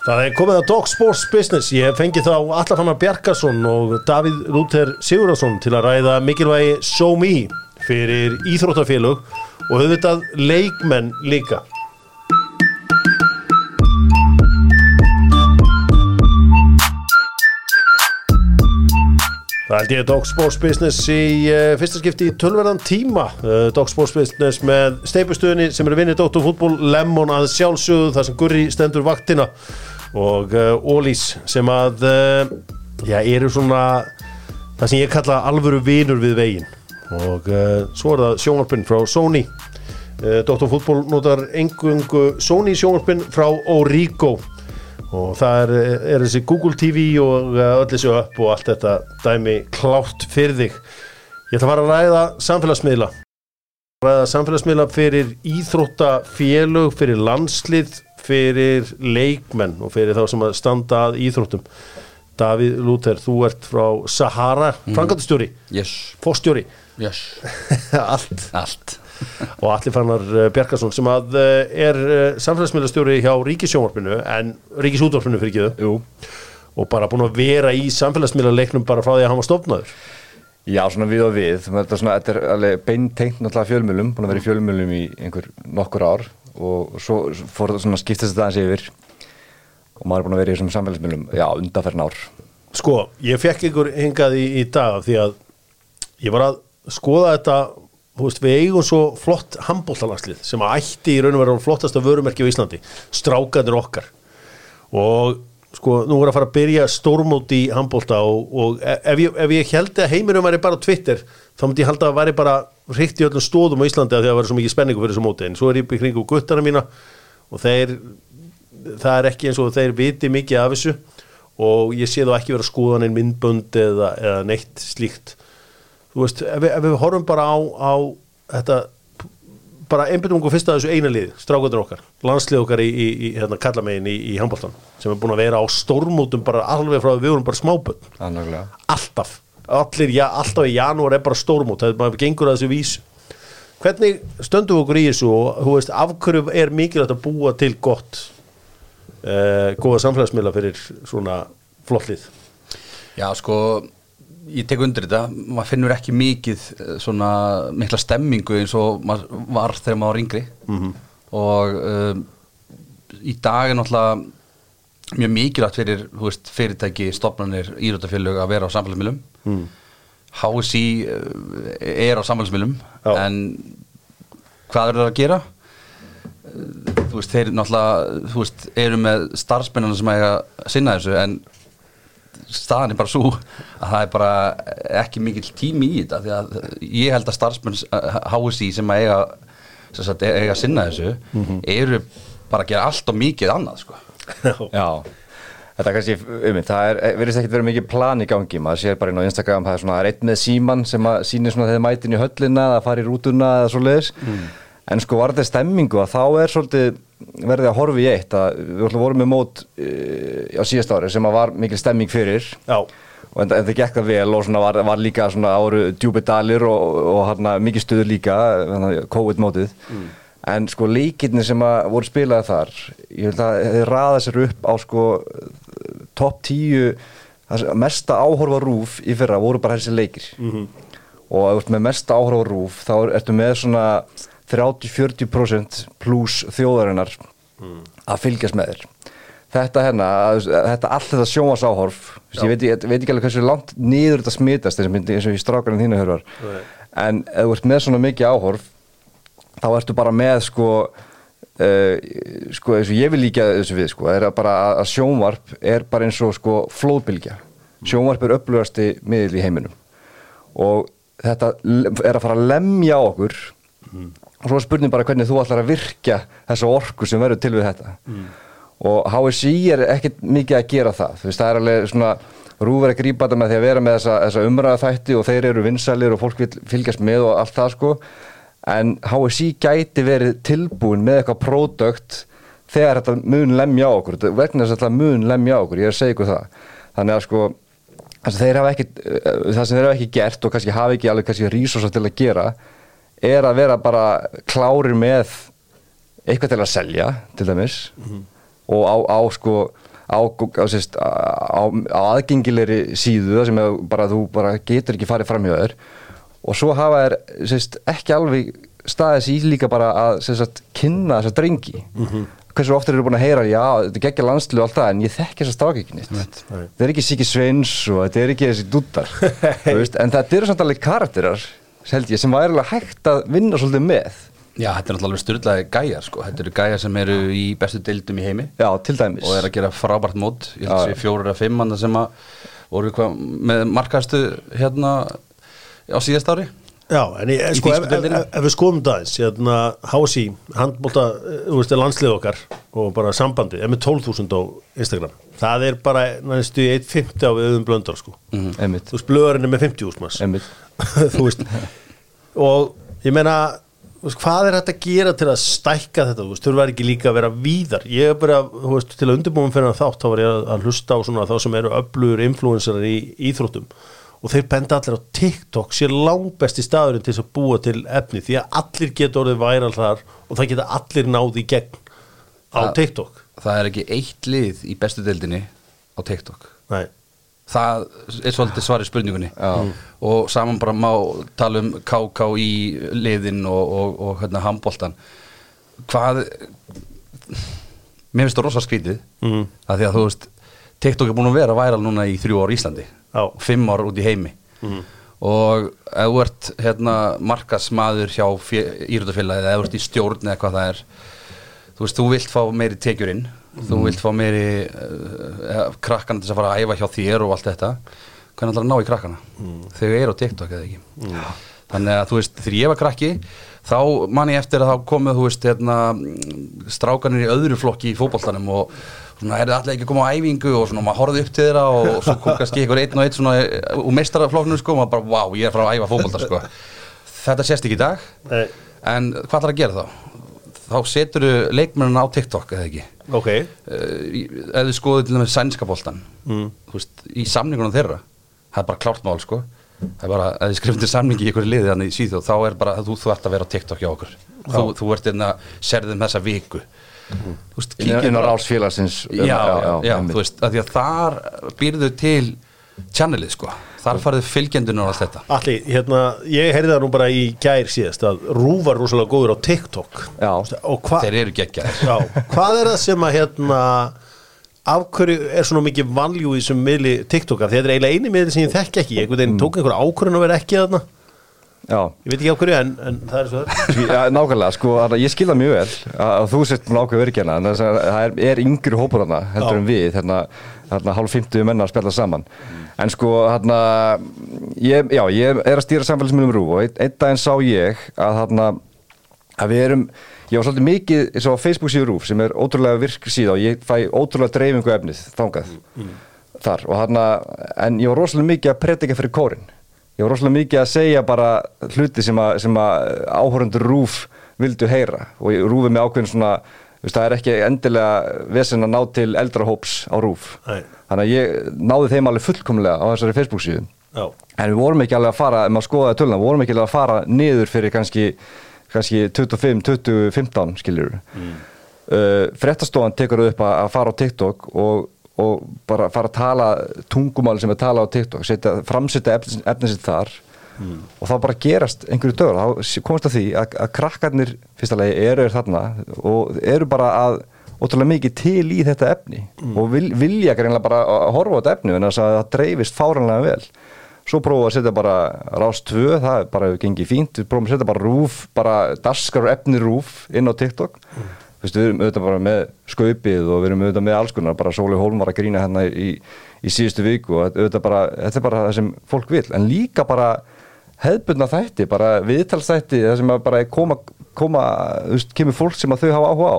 Það er komið að Dog Sports Business. Ég fengi þá Allafannar Bjarkarsson og Davíð Lúter Sigurðarsson til að ræða mikilvægi Show Me fyrir íþróttafélug og auðvitað leikmenn líka. Það held ég Dog Sports Business í uh, fyrsta skipti í tölverðan tíma uh, Dog Sports Business með steipustöðinni sem eru vinnið Dóttur fútból Lemon að sjálfsögðu þar sem Gurri stendur vaktina og Ólís sem að já, eru svona það sem ég kalla alvöru vinur við veginn. Og svo er það sjónvarpinn frá Sony. Dóttur fútból notar engungu Sony sjónvarpinn frá Origo. Og það er, er þessi Google TV og öll þessu upp og allt þetta dæmi klátt fyrir þig. Ég ætla að fara að ræða samfélagsmiðla. Ræða samfélagsmiðla fyrir íþróttafélög fyrir landslið fyrir leikmenn og fyrir þá sem að standa að íþróttum. Davíð Lúter, þú ert frá Sahara, mm. frangatastjóri yes. fórstjóri yes. allt, allt. Og Alli Fannar eh, Bjarkarsson sem að eh, er eh, samfélagsmiðlastjóri hjá Ríkisjónvarpinu en Ríkisútvarpinu fyrir ekki þau. Og bara búin að vera í samfélagsmiðlaleiknum bara frá því að hann var stofnaður. Já, svona við og við. Þetta er, er beintengt náttúrulega fjölmjölum búin að vera í fjölmjölum í einhver nokkur ár og svo fór það svona skiptast þetta aðeins yfir og maður er búin að vera í þessum samfélagsmiðlum já, undanferðin ár. Sko, ég fekk ykkur hingað í, í dag því að ég var að skoða þetta veist, við eigum svo flott handbóltalanslið sem að ætti í raun og vera flottasta vörumerki á Íslandi, strákanir okkar. Og sko nú er að fara að byrja stórmóti í handbólta og, og ef ég, ef ég held að heiminum væri bara Twitter þá myndi ég held að væri bara rikt í öllum stóðum á Íslandi að það væri svo mikið spenningu fyrir þessu móti. En svo er ég byggt kring guttana mína og þeir það er ekki eins og þeir viti mikið af þessu og ég sé þá ekki vera skoðan einn myndbönd eða, eða neitt slíkt. Þú veist, ef ef við horfum bara á, á þetta bara einbindum okkur fyrst að þessu eina lið strákvöldur okkar, landslið okkar í, í, í hérna, kallamegin í, í handbóltan sem er búin að vera á stórmótum bara alveg frá við vorum bara smáböld alltaf, allir, ja, alltaf í janúar er bara stórmót, það er bara gengur að þessu vísu. Hvernig stöndum okkur í þessu og þú veist, afhverju er mikilvægt að búa til gott uh, góða samfélagsmiðla fyrir svona flottlið Já, sko ég tek undir þetta, maður finnur ekki mikið eh, svona mikla stemmingu eins og var þegar maður var yngri. Mm -hmm. og um, í dag er náttúrulega mjög mikilvægt fyrir veist, fyrirtæki, stopnarnir, írótafélög að vera á samfélagsmiðlum mm. HSI eh, er á samfélagsmiðlum en hvað er það að gera? Þú veist, þeir náttúrulega þú veist, eru með starfsmennana sem að sinna þessu en staðan er bara svo að það er bara ekki mikil tími í þetta því að ég held að starfsmenn HSI sem að eiga, sem eiga að sinna þessu mm -hmm. eru bara að gera allt og mikið annað sko. Já, þetta er kannski um það verðist ekki verið mikið plan í gangi maður sér bara inn á Instagram, það er svona reitt með síman sem að sýnir svona þegar mætin í höllina það fari í rútuna eða svo leiðis mm. en sko var þetta stemmingu að þá er svolítið verði að horfi í eitt að við vorum með mót uh, á síðast ári sem var mikil stemming fyrir Já. og en, en það gekk það vel og var, var líka áru djúbedalir og, og hana, mikið stuður líka COVID mótið mm. En sko líkirni sem voru spilaði þar ég vil að þeir raða sér upp á sko topp tíu mesta áhorfa rúf í fyrra voru bara þessi leikir. Mm -hmm. og með mesta áhorfa rúf þá ertu með svona 30-40% pluss þjóðarinnar mm. að fylgjast með þér. Þetta hérna, þetta allt þetta sjómasáhorf ég veit, ég veit ekki alveg hversu langt nýður þetta smitast eins og í strákarinn þínu hörvar en ef þú ert með svona mikið áhorf þá ertu bara með sko uh, sko eins og ég vil líka þessu við sko, er bara að sjónvarp er bara eins og sko flóðbylgja. Sjónvarp er upplöðasti miðl í heiminum. Og þetta er að fara að lemja okkur. Mm og svo spurning bara hvernig þú ætlar að virkja þessa orku sem verður til við þetta. Mm. og HSI er ekkert mikið að gera það, þú veist það er alveg svona rúver að grípa þetta með því að vera með þessa, þessa umræða þætti og þeir eru vinsalir og fólk vil fylgjast með og allt það sko en HSI gæti verið tilbúin með eitthvað pródökt þegar þetta mun lemja okkur. Vegna þess að þetta mun lemja okkur, ég er að segja ykkur það. Þannig að sko ekki, það sem þeir hafa ekki gert og kannski hafa ekki alveg kannski rísosa til að gera er að vera bara klárir með eitthvað til að selja til dæmis. Mm -hmm. og á, á sko á, á, á, á aðgengilegri síðu sem bara, þú bara getur ekki farið fram hjá þér og svo hafa þær sérst, ekki alveg staðið sér líka bara að sérst, kynna þessa drengi. Hversu ofta eru búin að heyra já, þetta geggja landslu og allt það en ég þekki þessa stráki ekki nýtt þetta er ekki Siki Sveins og þetta er ekki þessi dúttar en þetta eru samt alveg karakterar ég, sem væri alveg hægt að vinna svolítið með. Já, þetta er náttúrulega alveg styrlaði gæjar sko. Þetta eru gæjar sem eru í bestu deildum í heimi. Já, til dæmis. Og er að gera frábært mót. Ég held að Já. sé fjórir að fimm hann sem að voru hvað, með markastu hérna á síðast ári Já, en ég, sko, ef, ef, ef við skoðum það eins, hérna, HSI, handbólta, þú veist, er landslið okkar og bara sambandi, er með 12.000 á Instagram. Það er bara næstu í 1.50 á við auðum blöndar, sko. einmitt, Þú veist, blöðurinn er með 50.000 manns. einmitt þú veist, og ég meina, þú veist, hvað er þetta að gera til að stækka þetta, þú veist, þurfa ekki líka að vera víðar. Ég er bara, þú veist, til að undirbúum fyrir þátt, þá var ég að hlusta á svona þá sem eru öflugur influencerar í íþróttum og þeir benda allir á TikTok sé langbesti staðurinn til að búa til efni því að allir geta orðið væral þar og það geta allir náði í gegn á Það- TikTok. Það er ekki eitt lið í bestu deildinni á TikTok. Nei, Það er svolítið svari spurningunni. Já. og saman bara má tala um KK í liðin og, og, og hérna handboltan hvað mér finnst það rosa skrítið Mhm. að því að þú veist TikTok er búin að vera væral núna í þrjú ár í Íslandi Já. fimm ár út í heimi. Og ef þú ert hérna markasmaður hjá írútafélagi eða ef þú ert í stjórn eða hvað það er þú veist, þú vilt fá meiri tekjur inn þú vilt fá meiri uh, krakkana til að fara að æfa hjá þér og allt þetta hvernig ætlar að ná í krakkana? Þegar ég er á TikTok eða ekki? Þannig að þú veist, þegar ég var krakki þá man ég eftir að þá komið þú veist, hérna, strákanir í öðru flokki í fótboltanum og svona er það allir ekki að koma á æfingu og svona maður horfði upp til þeirra og, og svo kom kannski einhver einn og einn svona úr meistaraflokknum sko og maður bara, wow, ég er frá að æfa fótbolta sko. Þetta sést ekki í dag. Nei. en hvað þarf að gera þá? þá setur leikmennina á TikTok eða ekki? Ok. Uh, ef þið skoðu til dæmis sænska boltan mm. veist, í samningunum þeirra það er bara klárt mál sko. Það er bara, ef þið skrifum til samningi í ykkur liði þannig í síðjóð, þá er bara, þú, þú ert að vera á TikTok hjá okkur. Þú, þú ert einna serðum þessa viku þú veist, inn, kíkjum inn á bara- rásfélagsins já, já, já, þú veist, að því að þar býrðu til channelið sko. Þar farið fylgjendunum og allt þetta. Alli, hérna, ég heyrði það nú bara í gær síðast að Rú var rosalega góður á TikTok. Já. og hvað þeir eru geggjaðir. Já, hvað er það sem að hérna af hverju er svona mikið valjú í þessum miðli TikTok af því þetta er eiginlega eini miðli sem ég þekki ekki. Ég einhvern veginn tók einhver ákvörðun að vera ekki þarna já, ég veit ekki á hverju en, en það er svo það ja, nákvæmlega, sko, ég skilða mjög vel að, þú sért með ákveð virkjana en það er, er yngri hópur þarna heldur en við, hérna, hérna hálf 50 menna að spjalla saman. En sko, hérna ég, já, ég er að stýra samfélagsmiðlum rú og einn ein daginn sá ég að hérna að við erum, ég var svolítið mikið og á Facebook síður rúf sem er ótrúlega virk síða og ég fæ ótrúlega dreifingu efnið þangað þar og hérna, en ég var rosalega mikið að predika fyrir kórin ég var rosalega mikið að segja bara hluti sem að, að áhörundur rúf vildu heyra. Og ég rúfið með ákveðin svona veist, það er ekki endilega vesen að ná til eldrahóps á rúf. Nei. þannig að ég náði þeim alveg fullkomlega á þessari Facebook síðu. Já, en við vorum ekki alveg að fara, ef maður skoðaði töluna við vorum ekki alveg að fara niður fyrir kannski, kannski 25, 20, 15 skiljur mm. uh, Frettastofan tekur upp að, að fara á TikTok og, og bara fara að tala tungumáli sem er tala á TikTok setja, framsetja efni, efni sitt þar. Og þá bara gerast einhverju dögur þá komast að því að, að krakkarnir fyrsta lagi eru er þarna og eru bara að ótrúlega mikið til í þetta efni og vil, vilja greinlega bara að horfa á þetta efni en þess að það dreifist fáranlega vel. Svo við að setja bara rás 2 það bara hefur gengið fínt við prófum að setja bara rúf, bara daskar efni rúf inn á TikTok. Mm. Vistu, við erum auðvitað bara með skaupið og við erum auðvitað með alls konar, bara Sóli Hólm var að grína hérna í, í síðustu viku og auðvitað bara, þetta er bara það sem fólk vil en líka bara hefðbundna þætti, bara viðtalsþætti það sem bara koma, koma þú veist, kemur fólk sem að þau hafa áhuga á.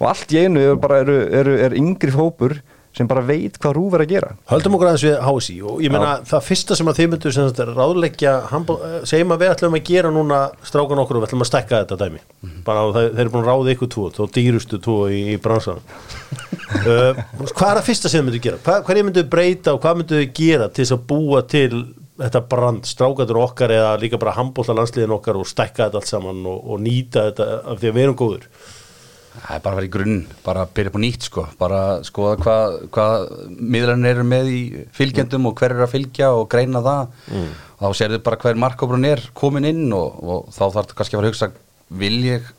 Og allt í einu er bara eru, eru, er yngri hópur sem bara veit hvað rúf er að gera. Höldum okkur aðeins við HSI og ég meina það fyrsta sem að þið myndu sem sagt er ráðleggja eh, segjum að við ætlum að gera núna strákan okkur og við ætlum að stekka þetta dæmi. Bara að þeir, þeir eru búin að ráða ykkur tvo þá dýrustu tvo í, í bransan uh, hvað er það fyrsta sem þið myndu gera? Hvað, hverju myndu breyta og hvað myndu gera til þess að búa til þetta brand strákatur okkar eða líka bara handbólta landsliðin okkar og stekka þetta allt saman og, og nýta þetta af því að við erum góður Það er bara að vera í grunn, bara að byrja upp á nýtt sko, bara skoða hvað hva miðlarnir eru með í fylgjendum og hver er að fylgja og greina það mm. og þá sér þið bara hver markkóprun er komin inn og, og þá þarf þetta kannski að fara að hugsa vil ég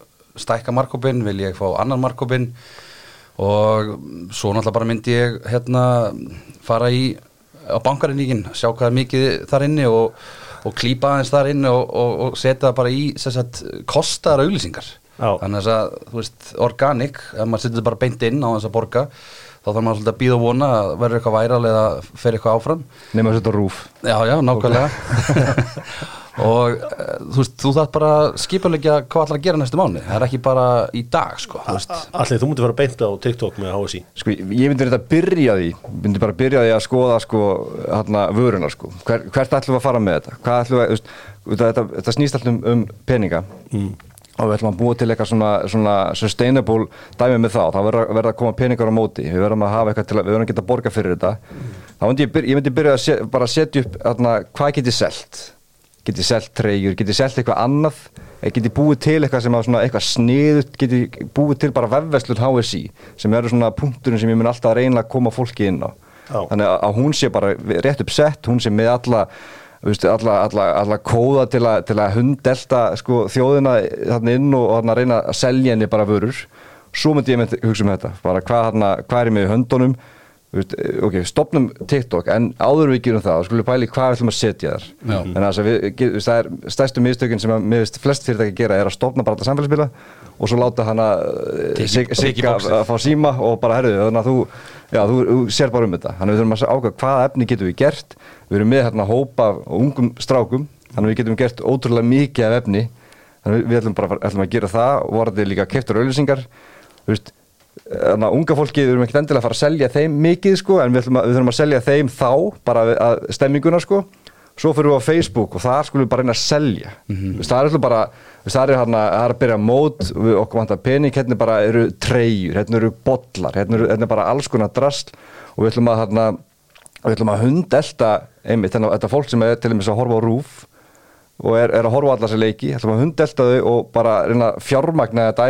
stækka markkópin, vil ég fá annan markkópin og svo náttúrulega bara myndi ég hérna fara í á bankarinníkin, sjá hvað er mikið þar inni og, og klýpa aðeins þar inni og, og setja það bara í kostar auðlýsingar. Þannig að þú veist, organic ef maður setur bara beint inn á þess að borga þá þarf maður svolítið að býða og vona að verður eitthvað væral eða fer eitthvað áfram. Nema að setja rúf Já, já, nákvæmlega. Og e, þú veist, þú þarf bara skipulegja hvað ætlar að gera næstu mánu það er ekki bara í dag, sko þú veist. Allir, þú mútti fara beint á TikTok með HSI sko, ég myndi þetta byrja því myndi bara byrja því að skoða sko, hana, vöruna sko. Hver, hvert ætlum við að fara með þetta? Hvað ætlum við, þú veist, þetta, þetta snýst alltaf um, um peninga. Mm. Og við ætlum að búa til eitthvað svona, svona sustainable dæmi með það, þá verður að koma peningar á móti, við verðum að hafa eitthvað til að við verðum að geta að borga fyrir þetta. Þá myndi ég, ég myndi byrja að set, bara setja upp hana, hvað get ég selt? Get ég selt treyjur, get ég selt eitthvað annað? Get ég búið til eitthvað sem að svona eitthvað sniðut, get ég búið til bara vefveslur HSI sem eru svona punkturinn sem ég mun alltaf að reyna að koma fólki inn á. Já. þannig að hún sé bara rétt upp sett, hún sé með alla alla, alla, alla kóða til, a, til að hundelta sko, þjóðina þarna inn og, þarna reyna að selja henni bara vörur. Svo myndi ég með hugsa um þetta bara hvað, þarna, hvað er með í höndunum ok, stopnum TikTok en áður við gerum það, þá skulum pæli hvað ætlum að setja þar. Já. en þess að við, það er stærstu miðstökin sem að, mér veist flest fyrirtæki gera er að stopna bara þetta samfélagsbila og svo láta hana Tiki- sig, boxið. að fá síma og bara herðu, þannig að þú já, þú, þú sér bara um þetta, þannig við þurfum að ákveða hvaða efni getum við gert, við erum með hérna hópa ungum strákum, þannig við getum gert ótrúlega mikið af efni. Þannig við ætlum bara ætlum að gera það og þetta líka keftur auðlýsingar þú veist, þannig að unga fólki við erum ekkert endilega að fara að selja þeim mikið sko, en við, að, við þurfum að selja þeim þá bara við- að stemminguna sko. Svo fyrir við á Facebook og þar skulum við bara reyna að selja. Mm -hmm. það er alltaf bara það er, hana, það er að byrja mót við okkur vantar pening, hérna bara eru treyjur hérna eru bollar, hérna, eru, hérna bara alls konar drast og við ætlum að hérna, við ætlum að hundelta einmitt, þetta fólk sem er til dæmis að horfa á rúf og er, er að horfa allar sér leiki. Ætlum að hundelta þau og bara reyna fjármagna þetta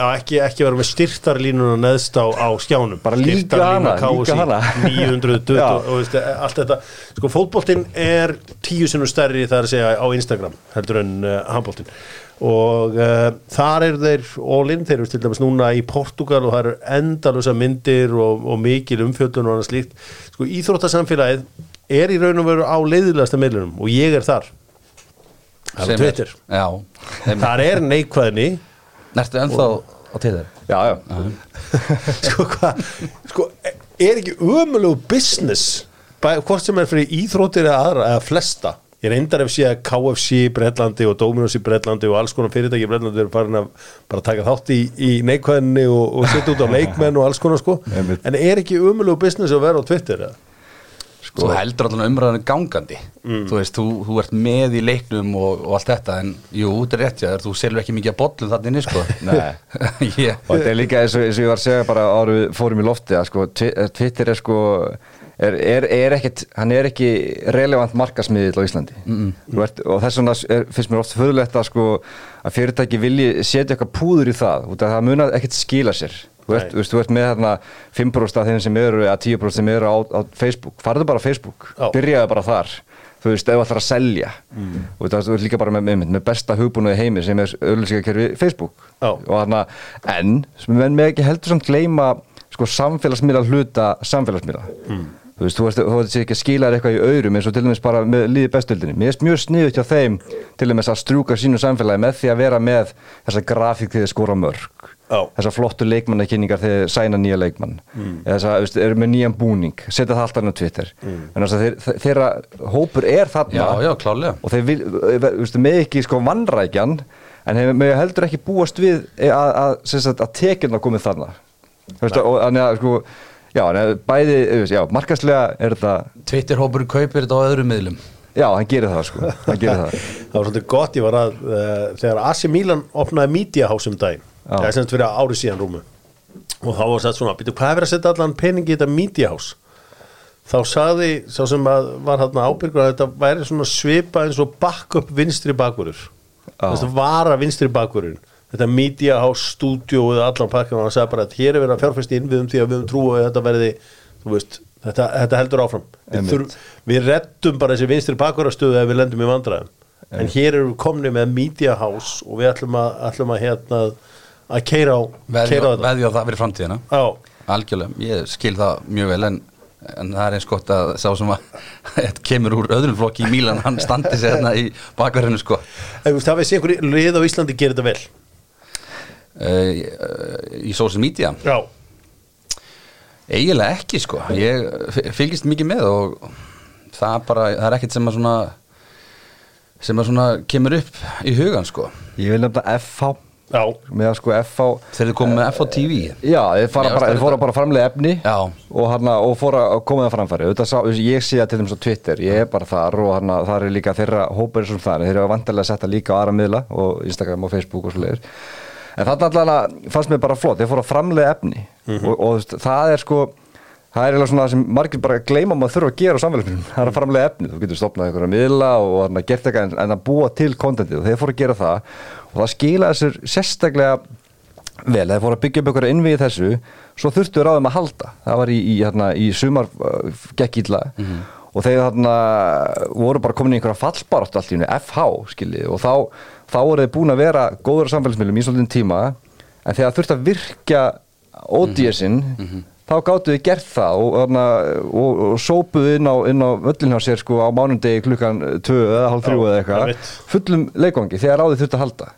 já, ekki, ekki vera með styrtarlínuna neðst á, á skjánum. Bara líka hana, líka hana. 920 Já. og, og veist, allt þetta. Sko fótboltinn er tíu sinnum stærri það er að segja á Instagram heldur en uh, handboltinn. Og uh, þar eru þeir all in, þeir eru til dæmis núna í Portugal og það eru endalusa myndir og, og mikil umfjöldun og annað slíkt. Sko íþróttasamfélagið er í raun og veru á leiðilegasta meilunum og ég er þar. Það er þeim, þar er neikvæðni Nertu ennþá á Twitter? Já, já, sko hvað sko, er ekki ömulegu business hvort sem er fyrir íþróttir eða aðra eða flesta? Ég reyndar ef sé að KFC í Breitlandi og Dominos í Breitlandi og alls konar fyrirtæki í Breitlandi eru farin að bara taka þátt í, í neikvæðinni og, og setja út á leikmenn og alls konar sko. En er ekki ömulegu business að vera á Twitter eða? Þú heldur allan umræðinu gangandi. Þú veist, þú, þú ert með í leiknum og, og allt þetta En jú, þetta er rétt já, þú selur ekki mikið að bollum inni sko. Yeah. og þetta er líka eins og, eins og ég var að segja bara við fórum í lofti að sko, eh, Twitter er sko er, er, er ekkit, hann er ekki relevant markasmiðill á Íslandi. Mm ert, og þess vegna finnst mér oft föðulegt að sko að fyrirtæki vilji setja eitthvað púður í það út af það mun að ekkit skila sér þú ert, veist, þú ert með þarna 5% af þeim sem eru eða 10% sem eru á, á Facebook. Farðu bara á Facebook, Já. byrjaðu bara þar. Þú veist, ef þú ætlar að selja. Mm. og það er líka bara með, með, með besta hugbúinu í heimi sem er auðlýsingakerfi Facebook. Já. og þarna, en menn með ekki heldur samt gleyma sko samfélagsmiðla hluta samfélagsmiðla. Mm. þú veist, þú veist, þú veist ekki að skila þér eitthvað í aurum eins og til dæmis bara með líði bestöldinni mér er mjög sniðut hjá þeim til dæmis að strúka sínu samfélagi með því að vera með þessa grafík þegar þeir skora mörg Já. þessa flottu leikmannakynningar þegar þeir sæna nýja leikmann mm. eða þess að, eru með nýjan búning setja það alltaf inn á Twitter mm. en þess að þeir, þe- þeirra hópur er þarna Já, já, og þeir vil, veist, með ekki sko vannrækjan en þeir með heldur ekki búast við að, að, að, að tekjurna komið þarna þannig að sko já, bæði, já, markaslega er þetta, Twitter-hópur kaupir þetta á öðrum miðlum já, hann gerir það sko hann gerir það, það var svolítið gott, ég var að uh, þegar AC Milan opnaði Media House um daginn. Það er semst fyrir ári síðan rúmu. Og þá var sett svona, býtu, hvað er verið að setja allan peningi í þetta Media House? Þá sagði sá sem að var hérna ábyrgur að þetta væri svona svipa eins og backup vinstri bakurur Já. þess að vara vinstri bakurinn þetta media house studio eða allan pakkan og hann sagði bara að hér er verið að fjárfæsti innviðum því að við höfum trú að þetta verði veist, þetta, þetta heldur áfram. Við, við reddum bara þessi vinstri bakvarastöðu ef við lendum í vandræðum. En hér við komni með media house og við ætlum að, ætlum að hérna að keira á, veðja keira á þetta. veðja á það fyrir framtíðina. Já, algjörlega, ég skil það mjög vel en, en það er eins gott að sá sem að þetta kemur úr öðrum flokki í Mílan hann standi sér hérna í bakverðinu sko. Veist, það veist einhverju lið á Íslandi gerir þetta vel? Uh, í, uh, í social media? Já, eiginlega ekki sko. Ég fylgist mikið með og það bara, það er ekkert sem að svona sem að svona kemur upp í hugan sko. Ég vil nefna FH já, með að sko FH þegar þið komum með FH TV Já, þeir fara Já, bara, er þeir fóra þetta. bara framlega efni Já. og, hana, og fóra að koma það framfæri. Þetta sá, ég sé það til dæmis á Twitter, ég er bara þar og hana, það er líka þeirra hópur sem það þeir eru vantarlega að setja líka á aðra miðla og Instagram og Facebook og svo leiðir en það allavega fannst mér bara flott, þeir fóra framlega efni. Og, og þú veist, það er sko það er eiginlega svona það sem margir bara gleyma maður þurfa að gera á samfélagsmiðlum, það er að framlega efni þú getur stopnað einhverja miðla og gert eitthvað en, að búa til kontentið og þeir fóru að gera það og það skila þessir sérstaklega vel, þeir fóru að byggja upp einhverja innvið þessu. Svo þurftu þeim að halda. Það var í, í, hérna, í sumar uh, gekk illa. Og þeir hérna, voru bara komin í einhverja fallbarátt allt í hennu, FH skiljið og þá, þá voru þeir búin að vera góður á samfélagsmiðlum í svolítinn tíma. En þegar þurftu að virkja ódíesinn þá gáttu þið gert það og, og, og, og sópuðu inn á, á völlin hjá sér sko á mánundegi klukkan 2 eða hálf 3 Já, eða eitthvað. fullum leikvangi þegar ráðið þurfti að halda.